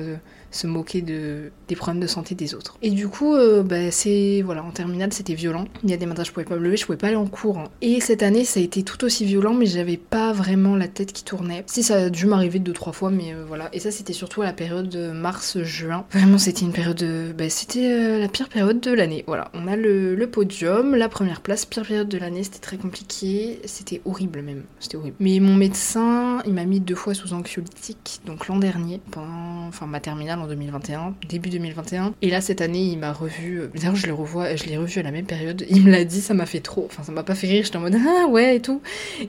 se moquer de, des problèmes de santé des autres. Et du coup, euh, bah, c'est voilà, en terminale, c'était violent. Il y a des matins, je pouvais pas me lever, je pouvais pas aller en cours. Et cette année, ça a été tout aussi violent, mais j'avais pas vraiment la tête qui tournait. Si ça a dû m'arriver deux trois fois, mais euh, voilà. Et ça, c'était surtout à la période de mars-juin. Vraiment, c'était une période, de... bah, c'était euh, la pire période de l'année. Voilà, on a le, le podium, la première place, pire période de l'année. C'était très compliqué, c'était horrible même. C'était horrible. Mais mon médecin, il m'a mis deux fois sous anxiolytique, donc l'an dernier, pendant, enfin ma terminale en 2021, début 2021. Et là cette année, il m'a revu. euh, D'ailleurs, je le revois, je l'ai revu à la même période. Il me l'a dit, ça m'a fait trop. Enfin, ça m'a pas fait rire. J'étais en mode ah ouais et tout.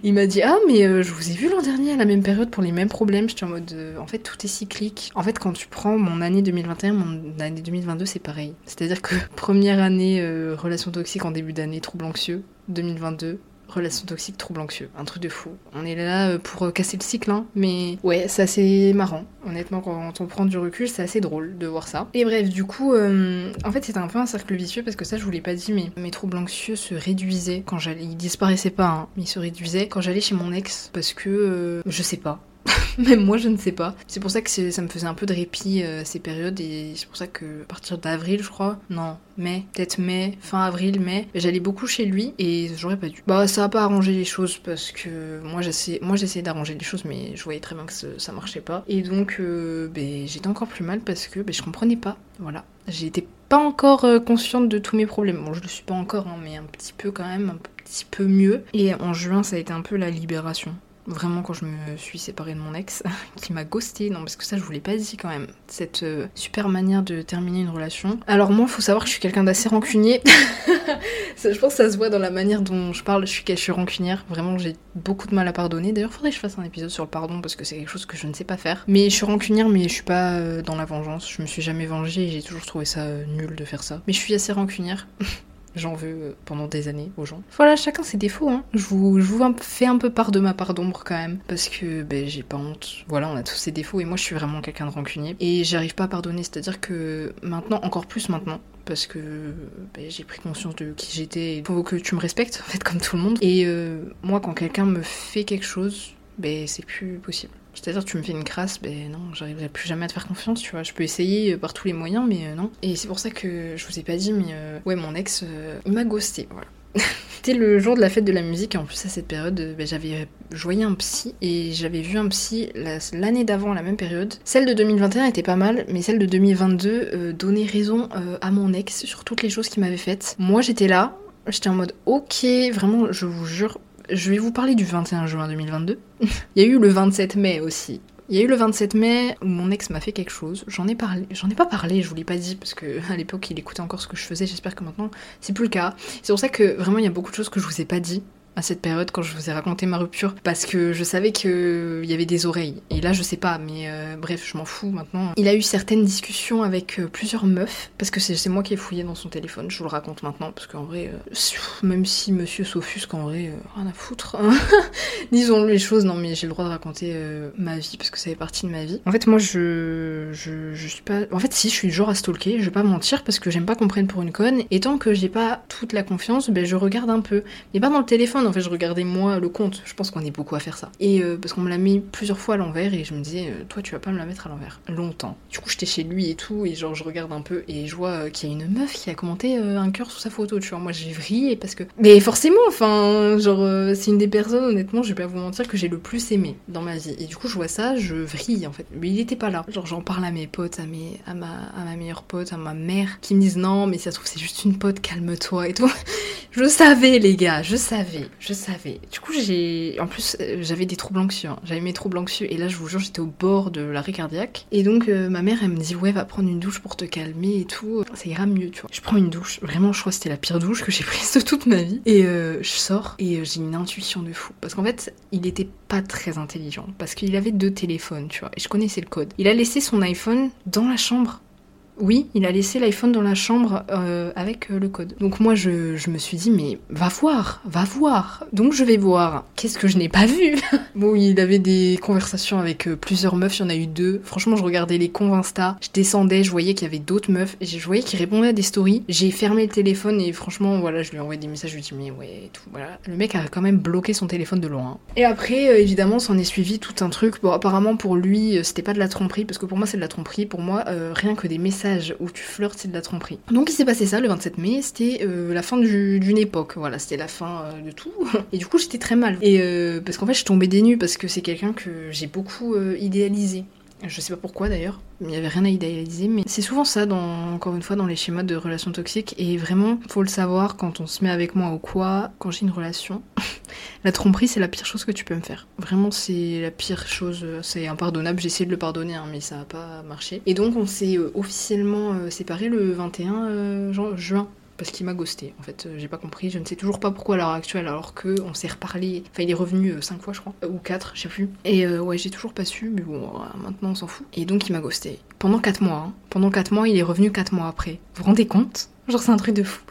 Il m'a dit ah mais euh, je vous ai vu l'an dernier à la même période pour les mêmes problèmes. J'étais en mode euh, en fait tout est cyclique. En fait, quand tu prends mon année 2021, mon année 2022, c'est pareil. C'est-à-dire que première année relation toxique en début d'année, trouble anxieux. 2022, relation toxique, trouble anxieux. Un truc de fou. On est là euh, pour euh, casser le cycle, hein. Mais ouais, c'est assez marrant. Honnêtement, quand on prend du recul, c'est assez drôle de voir ça. Et bref, du coup, euh, en fait, c'était un peu un cercle vicieux parce que ça, je vous l'ai pas dit, mais mes troubles anxieux se réduisaient quand j'allais. Ils disparaissaient pas, hein, mais ils se réduisaient quand j'allais chez mon ex parce que je sais pas. Même moi, je ne sais pas. C'est pour ça que ça me faisait un peu de répit euh, ces périodes et c'est pour ça que à partir d'avril, je crois, non, mai, peut-être mai, fin avril, mai, j'allais beaucoup chez lui et j'aurais pas dû. Bah, ça a pas arrangé les choses parce que moi, j'essayais d'arranger les choses, mais je voyais très bien que ça, marchait pas. Et donc, euh, ben, j'étais encore plus mal parce que ben, je comprenais pas. Voilà, j'étais pas encore euh, consciente de tous mes problèmes. Bon, je le suis pas encore, hein, mais un petit peu quand même, un petit peu mieux. Et en juin, ça a été un peu la libération. Vraiment, quand je me suis séparée de mon ex, qui m'a ghosté, non, parce que ça, je vous l'ai pas dit quand même. Cette euh, super manière de terminer une relation. Alors, moi, faut savoir que je suis quelqu'un d'assez rancunier. Ça, je pense que ça se voit dans la manière dont je parle. Je suis, je suis rancunière. Vraiment, j'ai beaucoup de mal à pardonner. D'ailleurs, faudrait que je fasse un épisode sur le pardon parce que c'est quelque chose que je ne sais pas faire. Mais je suis rancunière, mais je suis pas euh, dans la vengeance. Je me suis jamais vengée et j'ai toujours trouvé ça euh, nul de faire ça. Mais je suis assez rancunière. J'en veux euh, pendant des années aux gens. Voilà, chacun ses défauts. Hein. Je vous, fais un peu part de ma part d'ombre quand même. Parce que ben, j'ai pas honte. Voilà, on a tous ses défauts. Et moi, je suis vraiment quelqu'un de rancunier. Et j'arrive pas à pardonner. C'est-à-dire que maintenant, encore plus maintenant, parce que ben, j'ai pris conscience de qui j'étais. Il faut que tu me respectes, en fait, comme tout le monde. Et euh, moi, quand quelqu'un me fait quelque chose, ben, c'est plus possible. C'est-à-dire, tu me fais une crasse, ben non, j'arriverai plus jamais à te faire confiance, tu vois. Je peux essayer euh, par tous les moyens, mais euh, non. Et c'est pour ça que je vous ai pas dit, mais euh, ouais, mon ex, il m'a ghosté, voilà. C'était le jour de la fête de la musique, et en plus, à cette période, ben, j'avais joigné un psy, et j'avais vu un psy la- l'année d'avant, la même période. Celle de 2021 était pas mal, mais celle de 2022 euh, donnait raison à mon ex sur toutes les choses qu'il m'avait faites. Moi, j'étais là, j'étais en mode, ok, vraiment, je vous jure, je vais vous parler du 21 juin 2022. Il y a eu le 27 mai aussi. Il y a eu le 27 mai où mon ex m'a fait quelque chose. J'en ai parlé, j'en ai pas parlé, je vous l'ai pas dit parce que à l'époque il écoutait encore ce que je faisais. J'espère que maintenant c'est plus le cas. C'est pour ça que vraiment il y a beaucoup de choses que je vous ai pas dit à cette période quand je vous ai raconté ma rupture parce que je savais que il y avait des oreilles. Et là je sais pas mais euh, bref je m'en fous maintenant. Il a eu certaines discussions avec euh, plusieurs meufs parce que c'est moi qui ai fouillé dans son téléphone. Je vous le raconte maintenant parce qu'en vrai euh, même si monsieur s'offusque en vrai euh, rien à foutre disons les choses. Non mais j'ai le droit de raconter euh, ma vie parce que ça fait partie de ma vie. En fait moi je, je suis pas en fait si je suis genre à stalker je vais pas mentir parce que j'aime pas qu'on prenne pour une conne. Et tant que j'ai pas toute la confiance ben je regarde un peu. Mais pas dans le téléphone en fait je regardais moi le compte. Je pense qu'on est beaucoup à faire ça. Et euh, parce qu'on me l'a mis plusieurs fois à l'envers et je me disais euh, toi tu vas pas me la mettre à l'envers. Longtemps. Du coup j'étais chez lui et tout et genre je regarde un peu et je vois euh, qu'il y a une meuf qui a commenté un cœur sous sa photo tu vois. Moi j'ai vrillé parce que mais forcément enfin genre c'est une des personnes honnêtement je vais pas vous mentir que j'ai le plus aimé dans ma vie. Et du coup je vois ça je vrille en fait. Mais il était pas là. Genre j'en parle à mes potes à mes à ma à ma meilleure pote à ma mère qui me disent non mais ça se trouve c'est juste une pote calme-toi et tout. Je savais les gars je savais je savais. Du coup j'ai en plus euh, j'avais des troubles anxieux hein. j'avais mes troubles anxieux et là je vous jure j'étais au bord de l'arrêt cardiaque. Et donc euh, ma mère elle me dit ouais va prendre une douche pour te calmer et tout. Ça ira mieux tu vois. Je prends une douche. Vraiment je crois que c'était la pire douche que j'ai prise de toute ma vie. Et euh, je sors et j'ai une intuition de fou. Parce qu'en fait il était pas très intelligent. Parce qu'il avait deux téléphones tu vois. Et je connaissais le code. Il a laissé son iPhone dans la chambre oui, il a laissé l'iPhone dans la chambre euh, avec euh, le code. Donc moi, je, me suis dit, mais va voir, va voir. Donc je vais voir. Qu'est-ce que je n'ai pas vu? Bon, il avait des conversations avec euh, plusieurs meufs, il y en a eu deux. Franchement, je regardais les comptes Insta, je descendais, je voyais qu'il y avait d'autres meufs, et je voyais qu'il répondait à des stories. J'ai fermé le téléphone et franchement, voilà, je lui ai envoyé des messages, je lui ai dit, mais ouais, tout, voilà. Le mec a quand même bloqué son téléphone de loin. Et après, évidemment, s'en est suivi tout un truc. Bon, apparemment, pour lui, c'était pas de la tromperie, parce que pour moi, c'est de la tromperie. Pour moi, rien que des messages où tu flirtes, c'est de la tromperie. Donc il s'est passé ça le 27 mai, c'était euh, la fin d'une époque, voilà, c'était la fin euh, de tout. Et du coup j'étais très mal. Et euh, parce qu'en fait je tombais des nues parce que c'est quelqu'un que j'ai beaucoup idéalisé. Je sais pas pourquoi d'ailleurs, il n'y avait rien à idéaliser, mais c'est souvent ça, dans, encore une fois, dans les schémas de relations toxiques. Et vraiment, faut le savoir quand on se met avec moi ou quoi, quand j'ai une relation. la tromperie, c'est la pire chose que tu peux me faire. Vraiment, c'est la pire chose, c'est impardonnable. J'ai essayé de le pardonner, hein, mais ça n'a pas marché. Et donc, on s'est euh, officiellement euh, séparés le 21 euh, juin parce qu'il m'a ghosté. En fait, j'ai pas compris. Je ne sais toujours pas pourquoi à l'heure actuelle, alors que on s'est reparlé. Enfin, il est revenu 5 euh, fois, je crois, ou 4, je sais plus. Et euh, ouais, j'ai toujours pas su, mais bon, maintenant on s'en fout. Et donc il m'a ghosté. Pendant 4 mois. Hein. Pendant 4 mois, il est revenu 4 mois après. Vous vous rendez compte? Genre, c'est un truc de fou.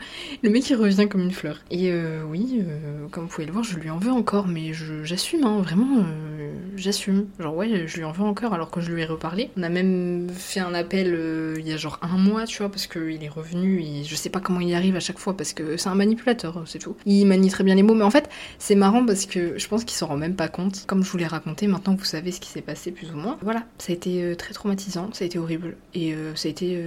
Le mec, il revient comme une fleur. Et euh, oui, euh, comme vous pouvez le voir, je lui en veux encore, mais j'assume, hein, vraiment, euh, j'assume. Genre, ouais, je lui en veux encore alors que je lui ai reparlé. On a même fait un appel il y a genre un mois, tu vois, parce qu'il est revenu et je sais pas comment il y arrive à chaque fois parce que c'est un manipulateur, c'est tout. Il manie très bien les mots, mais en fait, c'est marrant parce que je pense qu'il s'en rend même pas compte. Comme je vous l'ai raconté, maintenant vous savez ce qui s'est passé plus ou moins. Voilà, ça a été très traumatisant, ça a été horrible. Et ça a été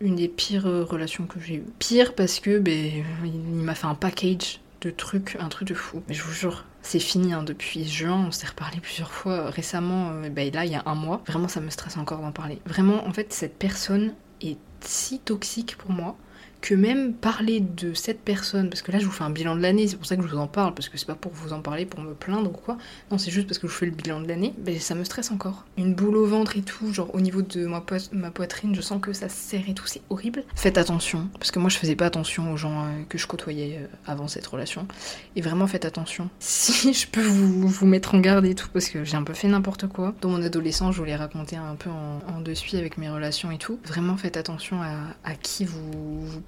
une des pires relations que j'ai eues. Pire parce que ben, il m'a fait un package de trucs, un truc de fou. Mais je vous jure, c'est fini hein, depuis juin, on s'est reparlé plusieurs fois récemment, euh, ben, là il y a un mois. Vraiment ça me stresse encore d'en parler. Vraiment en fait cette personne est si toxique pour moi que même parler de cette personne, parce que là je vous fais un bilan de l'année, c'est pour ça que je vous en parle, parce que c'est pas pour vous en parler, pour me plaindre ou quoi, non c'est juste parce que je fais le bilan de l'année, ben ça me stresse encore. Une boule au ventre et tout, genre au niveau de ma, ma poitrine, je sens que ça serre et tout, c'est horrible. Faites attention, parce que moi je faisais pas attention aux gens euh, que je côtoyais euh, avant cette relation, et vraiment faites attention. Si je peux vous, vous mettre en garde et tout, parce que j'ai un peu fait n'importe quoi. Dans mon adolescence, je voulais raconter un peu en, en dessus avec mes relations et tout. Vraiment faites attention à, à qui vous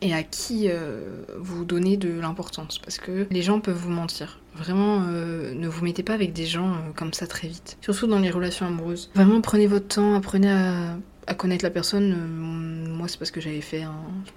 et à qui euh, vous donnez de l'importance parce que les gens peuvent vous mentir. Vraiment, euh, ne vous mettez pas avec des gens euh, comme ça très vite. Surtout dans les relations amoureuses. Vraiment, prenez votre temps, apprenez à, connaître la personne, moi c'est parce que j'avais fait.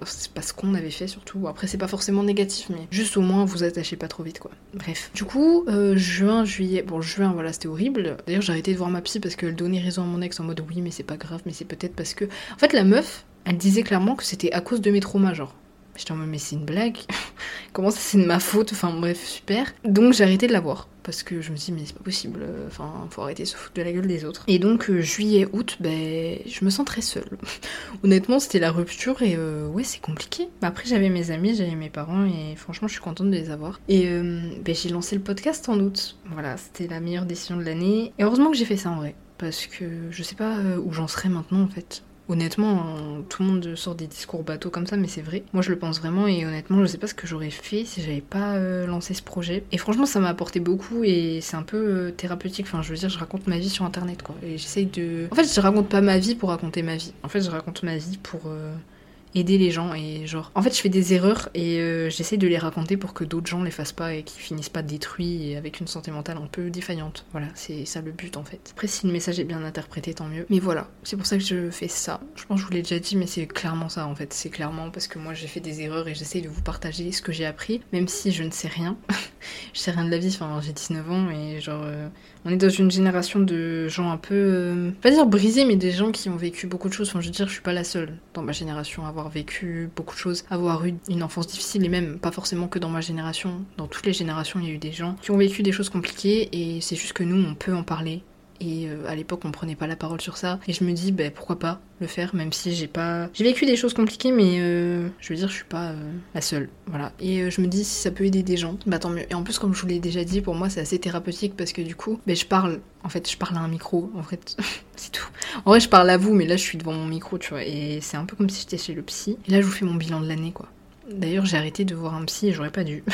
C'est pas ce qu'on avait fait surtout. Après c'est pas forcément négatif, mais juste au moins vous attachez pas trop vite quoi. Bref. Du coup, juin, juillet... Bon, juin, voilà, c'était horrible. D'ailleurs j'ai arrêté de voir ma psy parce qu'elle donnait raison à mon ex en mode oui mais c'est pas grave, mais c'est peut-être parce que... En fait la meuf, elle disait clairement que c'était à cause de mes traumas, genre. J'étais en mode, mais c'est une blague Comment ça, c'est de ma faute? Enfin, bref, super. Donc, j'ai arrêté de la voir. Parce que je me suis dit, mais c'est pas possible. Enfin, faut arrêter de se foutre de la gueule des autres. Et donc, euh, juillet, août, ben, je me sens très seule. Honnêtement, c'était la rupture et euh, ouais, c'est compliqué. Après, j'avais mes amis, j'avais mes parents et franchement, je suis contente de les avoir. Et euh, ben, j'ai lancé le podcast en août. Voilà, c'était la meilleure décision de l'année. Et heureusement que j'ai fait ça en vrai. Parce que je sais pas où j'en serais maintenant en fait. Honnêtement, tout le monde sort des discours bateaux comme ça, mais c'est vrai. Moi, je le pense vraiment et honnêtement, je sais pas ce que j'aurais fait si j'avais pas euh, lancé ce projet. Et franchement, ça m'a apporté beaucoup et c'est un peu euh, thérapeutique. Enfin, je veux dire, je raconte ma vie sur internet quoi. Et j'essaye de. En fait, je raconte pas ma vie pour raconter ma vie. En fait, je raconte ma vie pour. Euh, aider les gens et genre en fait je fais des erreurs et euh, j'essaie de les raconter pour que d'autres gens les fassent pas et qu'ils finissent pas détruits et avec une santé mentale un peu défaillante. Voilà c'est ça le but en fait. Après si le message est bien interprété tant mieux. Mais voilà c'est pour ça que je fais ça. Je pense que je vous l'ai déjà dit mais c'est clairement ça en fait. C'est clairement parce que moi j'ai fait des erreurs et j'essaie de vous partager ce que j'ai appris même si je ne sais rien. Je sais rien de la vie enfin j'ai 19 ans et genre euh, on est dans une génération de gens un peu euh, pas dire brisés mais des gens qui ont vécu beaucoup de choses enfin je veux dire je suis pas la seule dans ma génération à avoir vécu beaucoup de choses, avoir eu une enfance difficile et même pas forcément que dans ma génération, dans toutes les générations, il y a eu des gens qui ont vécu des choses compliquées et c'est juste que nous, on peut en parler. Et euh, à l'époque, on prenait pas la parole sur ça. Et je me dis, ben pourquoi pas le faire, même si j'ai pas. J'ai vécu des choses compliquées, mais euh, je veux dire, je suis pas euh, la seule. Voilà. Et je me dis, si ça peut aider des gens, bah tant mieux. Et en plus, comme je vous l'ai déjà dit, pour moi, c'est assez thérapeutique parce que du coup, ben je parle. En fait, je parle à un micro. En fait, c'est tout. En vrai, je parle à vous, mais là, je suis devant mon micro, tu vois. Et c'est un peu comme si j'étais chez le psy. Et là, je vous fais mon bilan de l'année, quoi. D'ailleurs, j'ai arrêté de voir un psy et j'aurais pas dû.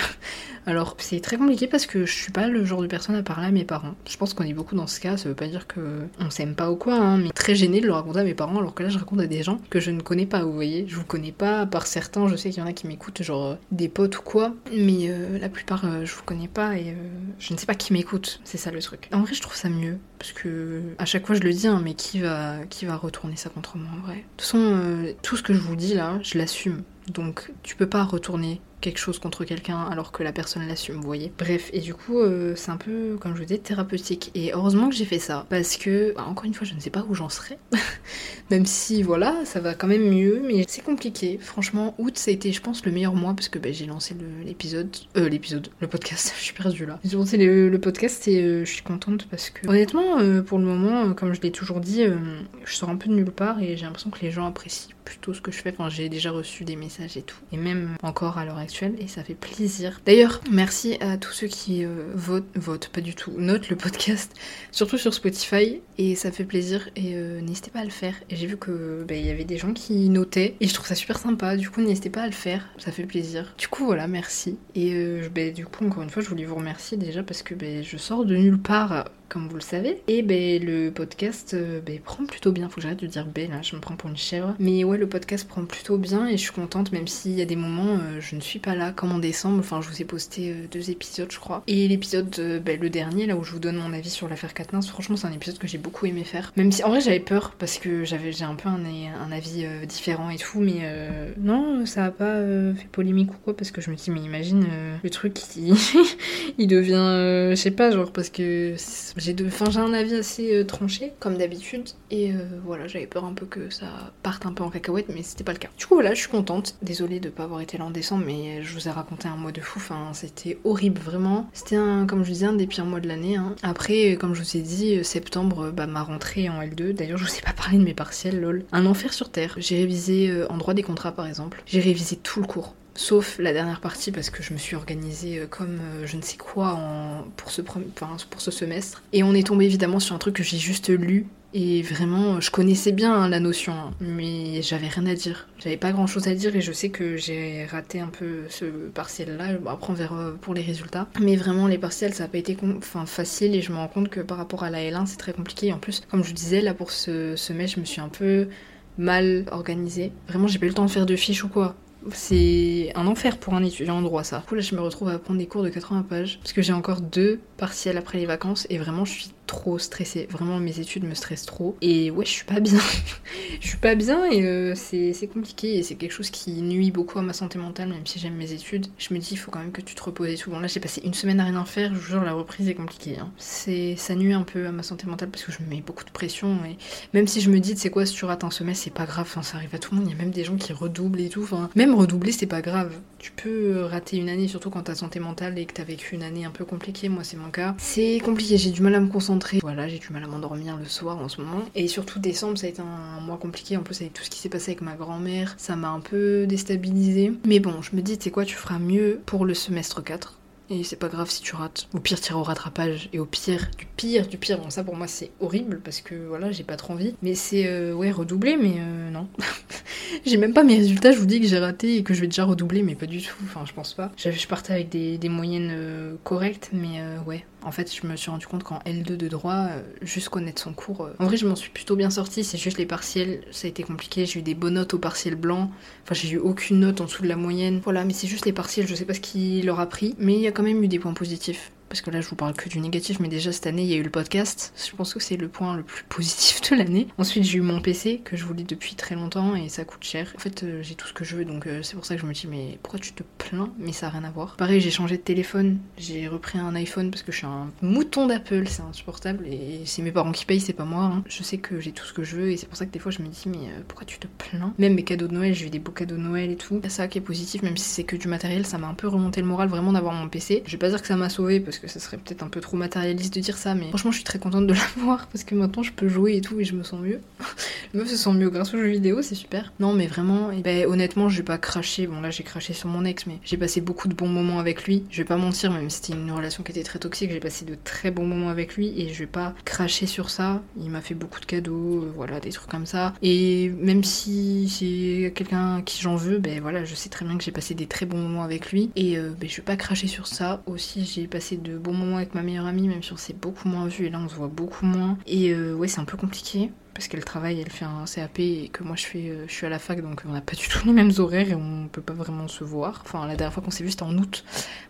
Alors c'est très compliqué parce que je suis pas le genre de personne à parler à mes parents. Je pense qu'on est beaucoup dans ce cas, ça veut pas dire que on s'aime pas ou quoi, hein, mais très gêné de le raconter à mes parents alors que là je raconte à des gens que je ne connais pas, vous voyez. Je vous connais pas, par certains, je sais qu'il y en a qui m'écoutent, genre euh, des potes ou quoi, mais euh, la plupart euh, je vous connais pas et je ne sais pas qui m'écoute, c'est ça le truc. En vrai je trouve ça mieux parce que à chaque fois je le dis, hein, mais qui va, qui va retourner ça contre moi en vrai? De toute façon, tout ce que je vous dis là, je l'assume. Donc tu peux pas retourner quelque chose contre quelqu'un alors que la personne l'assume, vous voyez. Bref, et du coup, euh, c'est un peu, comme je vous disais, thérapeutique. Et heureusement que j'ai fait ça, parce que, bah, encore une fois, je ne sais pas où j'en serai. même si, voilà, ça va quand même mieux, mais c'est compliqué. Franchement, août, ça a été, je pense, le meilleur mois, parce que bah, j'ai lancé l'épisode, euh, l'épisode, le podcast, je suis perdue là. J'ai lancé le, podcast et euh, je suis contente parce que, honnêtement, euh, pour le moment, comme je l'ai toujours dit, je sors un peu de nulle part et j'ai l'impression que les gens apprécient plutôt ce que je fais. Enfin, j'ai déjà reçu des messages et tout. Et même encore à l'heure actuelle. Et ça fait plaisir. D'ailleurs, merci à tous ceux qui euh, votent, votent, pas du tout, notent le podcast, surtout sur Spotify. Et ça fait plaisir. Et euh, n'hésitez pas à le faire. Et j'ai vu que bah, il y avait des gens qui notaient. Et je trouve ça super sympa. Du coup, n'hésitez pas à le faire. Ça fait plaisir. Du coup, voilà, merci. Et euh, bah, du coup, encore une fois, je voulais vous remercier déjà parce que bah, je sors de nulle part comme vous le savez. Et ben, le podcast euh, ben, prend plutôt bien. Faut que j'arrête de dire ben là, je me prends pour une chèvre. Mais ouais, le podcast prend plutôt bien et je suis contente, même s'il y a des moments, euh, je ne suis pas là, comme en décembre. Enfin, je vous ai posté euh, deux épisodes, je crois. Et l'épisode, ben, le dernier, là où je vous donne mon avis sur l'affaire Katniss, franchement, c'est un épisode que j'ai beaucoup aimé faire. Même si en vrai, j'avais peur parce que j'avais j'ai un peu un, avis différent et tout, mais non, ça a pas fait polémique ou quoi parce que je me dis, mais imagine le truc, il, il devient, je sais pas, genre parce que j'ai de... un avis assez euh, tranché, comme d'habitude, et euh, voilà, j'avais peur un peu que ça parte un peu en cacahuète, mais c'était pas le cas. Du coup, voilà, je suis contente. Désolée de pas avoir été là en décembre, mais je vous ai raconté un mois de fou, c'était horrible, vraiment. C'était, un, comme je vous disais, un des pires mois de l'année. Hein. Après, comme je vous ai dit, septembre, bah, ma rentrée en L2, d'ailleurs, je vous ai pas parlé de mes partiels, lol. Un enfer sur Terre. J'ai révisé euh, en droit des contrats, par exemple. J'ai révisé tout le cours sauf la dernière partie parce que je me suis organisée euh, comme euh, je ne sais quoi pour, ce semestre. Et on est tombé évidemment sur un truc que j'ai juste lu. Et vraiment, je connaissais bien hein, la notion, hein, mais j'avais rien à dire. J'avais pas grand chose à dire et je sais que j'ai raté un peu ce partiel-là. après, on verra pour les résultats. Mais vraiment, les partiels, ça n'a pas été facile et je me rends compte que par rapport à la L1, c'est très compliqué. En plus, comme je vous disais, là pour ce semestre, je me suis un peu mal organisée. Vraiment, j'ai pas eu le temps de faire de fiches ou quoi. C'est un enfer pour un étudiant en droit, ça. Du coup, là, je me retrouve à prendre des cours de 80 pages parce que j'ai encore deux partiels après les vacances et vraiment, je suis trop stressée. Vraiment, mes études me stressent trop. Et ouais, je suis pas bien. je suis pas bien et euh, c'est compliqué et c'est quelque chose qui nuit beaucoup à ma santé mentale, même si j'aime mes études. Je me dis, il faut quand même que tu te reposes et tout. Bon, là, j'ai passé une semaine à rien faire. Je vous jure, la reprise est compliquée. Hein. Ça nuit un peu à ma santé mentale parce que je me mets beaucoup de pression. Et même si je me dis, c'est quoi, si tu rates un semestre, c'est pas grave. Enfin, ça arrive à tout le monde. Il y a même des gens qui redoublent et tout. Enfin, même redoubler, c'est pas grave. Tu peux rater une année, surtout quand t'as santé mentale et que t'as vécu une année un peu compliquée. Moi, c'est mon cas. C'est compliqué. J'ai du mal à me concentrer. Voilà, j'ai du mal à m'endormir le soir en ce moment. Et surtout décembre, ça a été un mois compliqué. En plus, avec tout ce qui s'est passé avec ma grand-mère, ça m'a un peu déstabilisé. Mais bon, je me dis, tu sais quoi, tu feras mieux pour le semestre 4. Et c'est pas grave si tu rates. Au pire, tirer au rattrapage. Et au pire, du pire, du pire. Bon, ça pour moi c'est horrible parce que voilà, j'ai pas trop envie. Mais c'est, euh, ouais, redoubler, mais euh, non. j'ai même pas mes résultats, je vous dis que j'ai raté et que je vais déjà redoubler, mais pas du tout. Enfin, je pense pas. Je partais avec des, moyennes euh, correctes, mais ouais, en fait, je me suis rendu compte qu'en L2 de droit, euh, juste connaître son cours. Euh, en vrai, je m'en suis plutôt bien sortie. C'est juste les partiels, ça a été compliqué. J'ai eu des bonnes notes au partiel blanc. Enfin, j'ai eu aucune note en dessous de la moyenne. Voilà, mais c'est juste les partiels, je sais pas ce qu'il leur a pris. Mais il y a quand même eu des points positifs parce que là je vous parle que du négatif, mais déjà cette année il y a eu le podcast. Je pense que c'est le point le plus positif de l'année. Ensuite j'ai eu mon PC que je voulais depuis très longtemps et ça coûte cher. En fait euh, j'ai tout ce que je veux donc euh, c'est pour ça que je me dis mais pourquoi tu te plains? Mais ça a rien à voir. Pareil j'ai changé de téléphone, j'ai repris un iPhone parce que je suis un mouton d'Apple, c'est insupportable et c'est mes parents qui payent, c'est pas moi. Hein. Je sais que j'ai tout ce que je veux et c'est pour ça que des fois je me dis mais euh, pourquoi tu te plains? Même mes cadeaux de Noël, j'ai eu des beaux cadeaux de Noël et tout. Ça qui est positif même si c'est que du matériel, ça m'a un peu remonté le moral vraiment d'avoir mon PC. Je vais pas dire que ça m'a sauvé parce que ça serait peut-être un peu trop matérialiste de dire ça, mais franchement, je suis très contente de l'avoir parce que maintenant je peux jouer et tout et je me sens mieux. Meuf se sent mieux grâce aux jeux vidéo, c'est super. Non, mais vraiment, et ben, honnêtement, pas cracher. Bon, là, j'ai craché sur mon ex, mais j'ai passé beaucoup de bons moments avec lui. Je vais pas mentir, même si c'était une relation qui était très toxique, j'ai passé de très bons moments avec lui et je vais pas cracher sur ça. Il m'a fait beaucoup de cadeaux, euh, voilà, des trucs comme ça. Et même si c'est quelqu'un qui j'en veux, ben voilà, je sais très bien que j'ai passé des très bons moments avec lui et euh, ben, je vais pas cracher sur ça. Aussi, j'ai passé de bons moments avec ma meilleure amie, même si on s'est beaucoup moins vu et là on se voit beaucoup moins. Et euh, ouais, c'est un peu compliqué parce qu'elle travaille, elle fait un CAP et que moi je fais, euh, je suis à la fac donc on n'a pas du tout les mêmes horaires et on peut pas vraiment se voir. Enfin la dernière fois qu'on s'est vu c'était en août.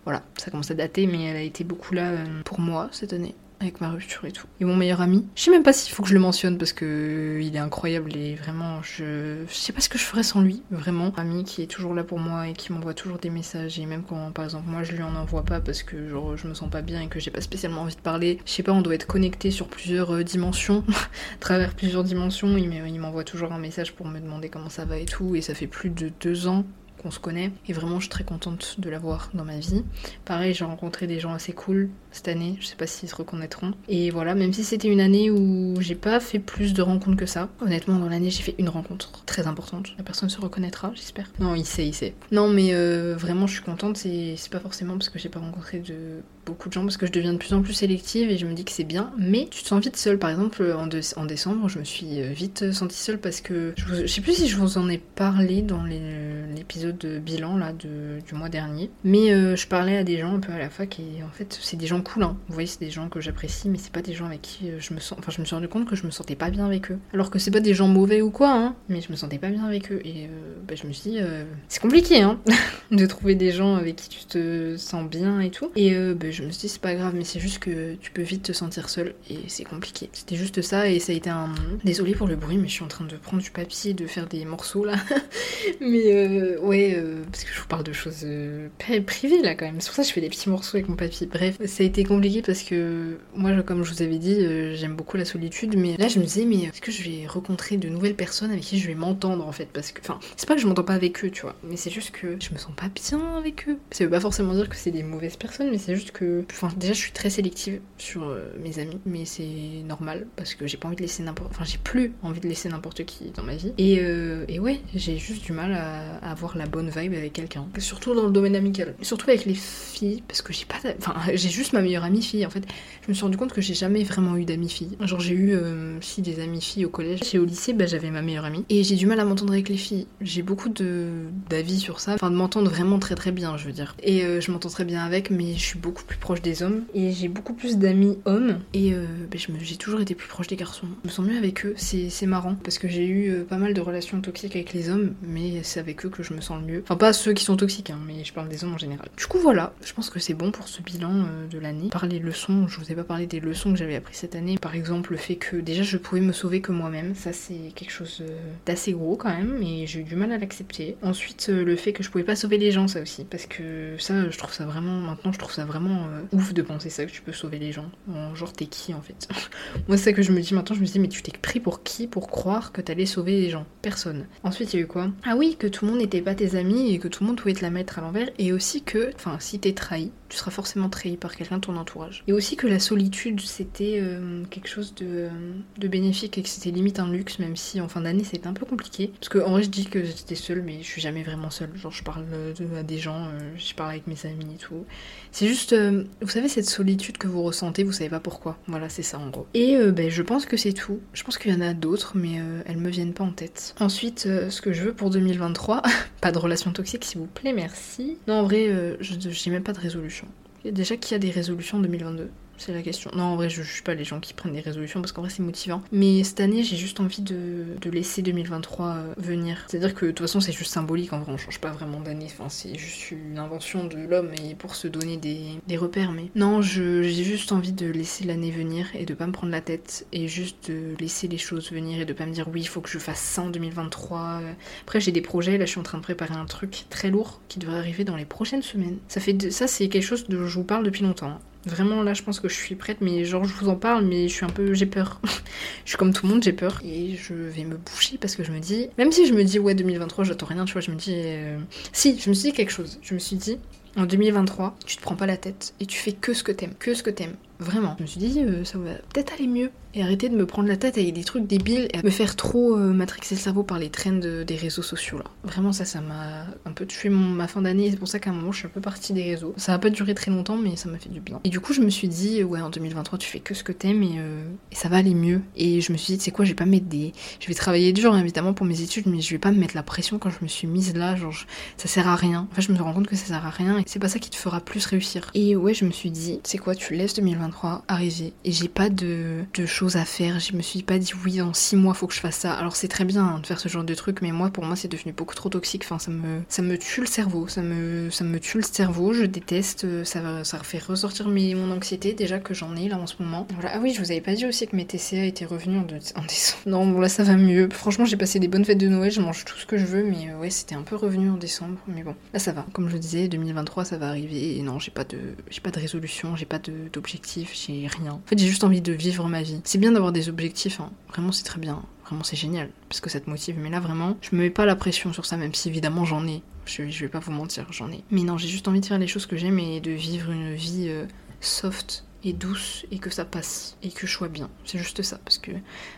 Voilà, ça commence à dater mais elle a été beaucoup là euh, pour moi cette année avec ma rupture et tout. Et mon meilleur ami, je sais même pas s'il faut que je le mentionne parce que euh, il est incroyable et vraiment, je, je sais pas ce que je ferais sans lui, vraiment. Ami qui est toujours là pour moi et qui m'envoie toujours des messages et même quand, par exemple, moi je lui en envoie pas parce que genre je me sens pas bien et que j'ai pas spécialement envie de parler, je sais pas, on doit être connecté sur plusieurs euh, dimensions, travers plusieurs dimensions. Il m'envoie toujours un message pour me demander comment ça va et tout et ça fait plus de deux ans qu'on se connaît et vraiment je suis très contente de l'avoir dans ma vie. Pareil, j'ai rencontré des gens assez cool cette année, je sais pas s'ils se reconnaîtront. Et voilà, même si c'était une année où j'ai pas fait plus de rencontres que ça, honnêtement dans l'année j'ai fait une rencontre très importante. La personne se reconnaîtra, j'espère. Non, il sait, il sait. Non, mais euh, vraiment je suis contente et c'est pas forcément parce que j'ai pas rencontré de beaucoup de gens parce que je deviens de plus en plus sélective et je me dis que c'est bien, mais tu te sens vite seule. Par exemple, en, décembre, je me suis euh, vite sentie seule parce que je sais plus si je vous en ai parlé dans l'épisode de bilan là du mois dernier, mais euh, je parlais à des gens un peu à la fac et en fait c'est des gens cool. Hein. Vous voyez, c'est des gens que j'apprécie, mais c'est pas des gens avec qui euh, je me sens. Enfin, je me suis rendu compte que je me sentais pas bien avec eux. Alors que c'est pas des gens mauvais ou quoi, hein, mais je me sentais pas bien avec eux et bah, je me suis dit c'est compliqué hein de trouver des gens avec qui tu te sens bien et tout. Et bah, je me suis dit c'est pas grave, mais c'est juste que tu peux vite te sentir seule et c'est compliqué. C'était juste ça et ça a été un. Désolée pour le bruit, mais je suis en train de prendre du papier de faire des morceaux là. mais euh, euh, parce que je vous parle de choses euh, privées là quand même. C'est pour ça que je fais des petits morceaux avec mon papier. Bref, ça a été compliqué parce que moi, comme je vous avais dit, j'aime beaucoup la solitude, mais là je me disais, mais est-ce que je vais rencontrer de nouvelles personnes avec qui je vais m'entendre en fait? Parce que, enfin, c'est pas que je m'entends pas avec eux, tu vois, mais c'est juste que je me sens pas bien avec eux. Ça veut pas forcément dire que c'est des mauvaises personnes, mais c'est juste que Enfin, déjà, je suis très sélective sur euh, mes amis, mais c'est normal parce que j'ai pas envie de laisser n'importe. Enfin, j'ai plus envie de laisser n'importe qui dans ma vie. Et, euh, et ouais, j'ai juste du mal à, avoir la bonne vibe avec quelqu'un. Surtout dans le domaine amical. Surtout avec les filles, parce que j'ai pas. Enfin, j'ai juste ma meilleure amie fille. En fait, je me suis rendu compte que j'ai jamais vraiment eu d'amis filles. Genre, j'ai eu, euh, si, des amis filles au collège. Et au lycée, bah, j'avais ma meilleure amie. Et j'ai du mal à m'entendre avec les filles. J'ai beaucoup d'avis sur ça. Enfin, de m'entendre vraiment très très bien, je veux dire. Et je m'entends très bien avec, mais je suis beaucoup plus proche des hommes et j'ai beaucoup plus d'amis hommes et euh, ben, j'ai toujours été plus proche des garçons. Je me sens mieux avec eux, c'est marrant parce que j'ai eu euh, pas mal de relations toxiques avec les hommes, mais c'est avec eux que je me sens le Enfin, pas ceux qui sont toxiques, hein, mais je parle des hommes en général. Du coup, voilà, je pense que c'est bon pour ce bilan euh, de l'année. Par les leçons, je vous ai pas parlé des leçons que j'avais appris cette année. Par exemple, le fait que déjà je pouvais me sauver que moi-même, ça c'est quelque chose d'assez gros quand même, et j'ai eu du mal à l'accepter. Ensuite, le fait que je pouvais pas sauver les gens, ça aussi, parce que ça, je trouve ça vraiment, maintenant, je trouve ça vraiment ouf de penser ça que tu peux sauver les gens. genre, t'es qui en fait? Moi, c'est ça que je me dis maintenant. Je me dis, mais tu t'es pris pour qui pour croire que t'allais sauver les gens? Personne. Ensuite, il y a eu quoi? Ah oui, que tout le monde n'était pas amis et que tout le monde pouvait te la mettre à l'envers. Et aussi que, enfin, si t'es trahi, tu seras forcément trahi par quelqu'un de ton entourage. Et aussi que la solitude, c'était euh, quelque chose de, de, bénéfique et que c'était limite un luxe, même si en fin d'année c'était un peu compliqué. Parce que en vrai, je dis que j'étais seule, mais je suis jamais vraiment seule. Genre, je parle de, à des gens, euh, je parle avec mes amis et tout. C'est juste, euh, vous savez, cette solitude que vous ressentez, vous savez pas pourquoi. Voilà, c'est ça en gros. Et ben, je pense que c'est tout. Je pense qu'il y en a d'autres, mais elles me viennent pas en tête. Ensuite, ce que je veux pour 2023, pas de relation toxique, s'il vous plaît, merci. Non, en vrai, je j'ai même pas de résolution. Déjà qu'il y a des résolutions en 2022. C'est la question. Non, en vrai, je suis pas les gens qui prennent des résolutions parce qu'en vrai, c'est motivant. Mais cette année, j'ai juste envie de, laisser 2023 euh, venir. C'est-à-dire que de toute façon, c'est juste symbolique. En vrai, on change pas vraiment d'année. Enfin, c'est juste une invention de l'homme et pour se donner des, repères. Mais non, j'ai juste envie de laisser l'année venir et de pas me prendre la tête et juste de laisser les choses venir et de pas me dire oui, il faut que je fasse ça en 2023. Après, j'ai des projets. Là, je suis en train de préparer un truc très lourd qui devrait arriver dans les prochaines semaines. Ça fait ça, c'est quelque chose dont je vous parle depuis longtemps. Vraiment, là, je pense que je suis prête, mais genre, je vous en parle, mais je suis un peu. J'ai peur. je suis comme tout le monde, j'ai peur. Et je vais me boucher parce que je me dis. Même si je me dis, ouais, 2023, j'attends rien, tu vois, je me dis. Euh, si, je me suis dit quelque chose. Je me suis dit, en 2023, tu te prends pas la tête et tu fais que ce que t'aimes. Que ce que t'aimes. Vraiment. Je me suis dit, euh, ça va peut-être aller mieux. Et arrêter de me prendre la tête avec des trucs débiles et me faire trop euh, matrixer le cerveau par les trends des réseaux sociaux là. Vraiment, ça, ça m'a un peu tué ma fin d'année. C'est pour ça qu'à un moment, je suis un peu partie des réseaux. Ça va pas durer très longtemps, mais ça m'a fait du bien. Et du coup, je me suis dit, ouais, en 2023, tu fais que ce que t'aimes et, euh, et ça va aller mieux. Et je me suis dit, sais quoi, je vais pas mettre des. Je vais travailler dur évidemment pour mes études, mais je vais pas me mettre la pression quand je me suis mise là. Genre, ça sert à rien. Enfin, je me rends compte que ça sert à rien et c'est pas ça qui te fera plus réussir. Et ouais, je me suis dit, c'est quoi, tu laisses 2023 arriver et j'ai pas de, de, choses à faire. Je me suis pas dit, oui, en 6 mois, faut que je fasse ça. Alors, c'est très bien hein, de faire ce genre de truc, mais moi, pour moi, c'est devenu beaucoup trop toxique. Enfin, ça me, ça me tue le cerveau. Ça me, ça me tue le cerveau. Je déteste. Ça, va, ça fait ressortir mes, mon anxiété déjà que j'en ai là en ce moment. Ah oui, je vous avais pas dit aussi que mes TCA étaient revenus en, en décembre. Non, bon, là, ça va mieux. Franchement, j'ai passé des bonnes fêtes de Noël. Je mange tout ce que je veux, mais euh, ouais, c'était un peu revenu en décembre. Mais bon, là, ça va. Comme je disais, 2023, ça va arriver. Et non, j'ai pas de, j'ai pas de résolution, j'ai pas d'objectif, j'ai rien. En fait, j'ai juste envie de vivre ma vie. C'est bien d'avoir des objectifs, hein. vraiment, c'est très bien. Vraiment, c'est génial, parce que ça te motive. Mais là, vraiment, je me mets pas la pression sur ça, même si évidemment j'en ai. Je, vais pas vous mentir, j'en ai. Mais non, j'ai juste envie de faire les choses que j'aime et de vivre une vie euh, soft et douce et que ça passe et que je sois bien. C'est juste ça, parce que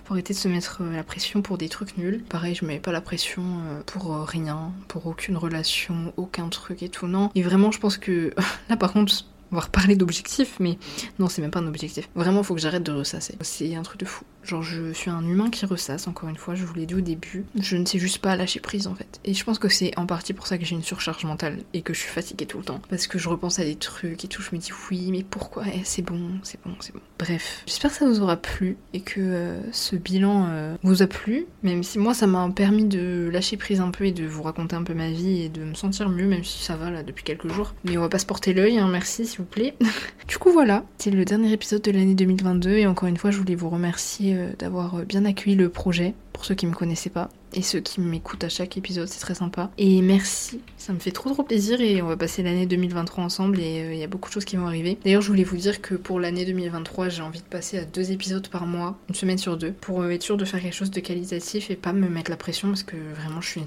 faut arrêter de se mettre la pression pour des trucs nuls. Pareil, je mets pas la pression pour rien, pour aucune relation, aucun truc et tout. Non. Et vraiment, je pense que là, par contre, on va reparler d'objectifs, mais non, c'est même pas un objectif. Vraiment, faut que j'arrête de ressasser. C'est un truc de fou. Genre, je suis un humain qui ressasse, encore une fois, je vous l'ai dit au début. Je ne sais juste pas lâcher prise en fait. Et je pense que c'est en partie pour ça que j'ai une surcharge mentale et que je suis fatiguée tout le temps. Parce que je repense à des trucs et tout, je me dis oui, mais pourquoi? Eh, C'est bon, c'est bon, c'est bon. Bref, j'espère que ça vous aura plu et que euh, ce bilan euh, vous a plu, même si moi ça m'a permis de lâcher prise un peu et de vous raconter un peu ma vie et de me sentir mieux, même si ça va là depuis quelques jours. Mais on va pas se porter l'œil, hein, merci s'il vous plaît. du coup, voilà, c'est le dernier épisode de l'année 2022 et encore une fois, je voulais vous remercier d'avoir bien accueilli le projet, pour ceux qui me connaissaient pas et ceux qui m'écoutent à chaque épisode, c'est très sympa. Et merci, ça me fait trop trop plaisir et on va passer l'année 2023 ensemble et il y a beaucoup de choses qui vont arriver. D'ailleurs, je voulais vous dire que pour l'année 2023, j'ai envie de passer à deux épisodes par mois, une semaine sur deux, pour être sûr de faire quelque chose de qualitatif et pas me mettre la pression parce que vraiment je suis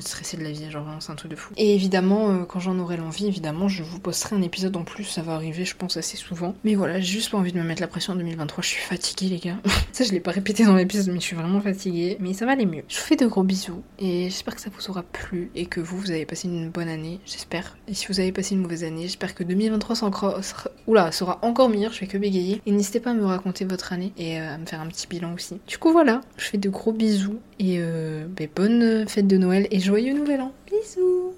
stressée de la vie, genre vraiment c'est un truc de fou. Et évidemment, quand j'en aurai l'envie, évidemment, je vous posterai un épisode en plus, ça va arriver je pense assez souvent. Mais voilà, j'ai juste pas envie de me mettre la pression en 2023, je suis fatiguée les gars. ça je l'ai pas répété dans l'épisode mais je suis vraiment fatiguée, mais ça va aller mieux. Je vous fais de gros bisous et j'espère que ça vous aura plu et que vous, vous avez passé une bonne année, j'espère. Et si vous avez passé une mauvaise année, j'espère que 2023 sera oula, sera encore meilleur, je fais que bégayer. Et n'hésitez pas à me raconter votre année et euh, à me faire un petit bilan aussi. Du coup voilà, je fais de gros bisous et euh, bah, bonne fête de Noël et joyeux nouvel an. Bisous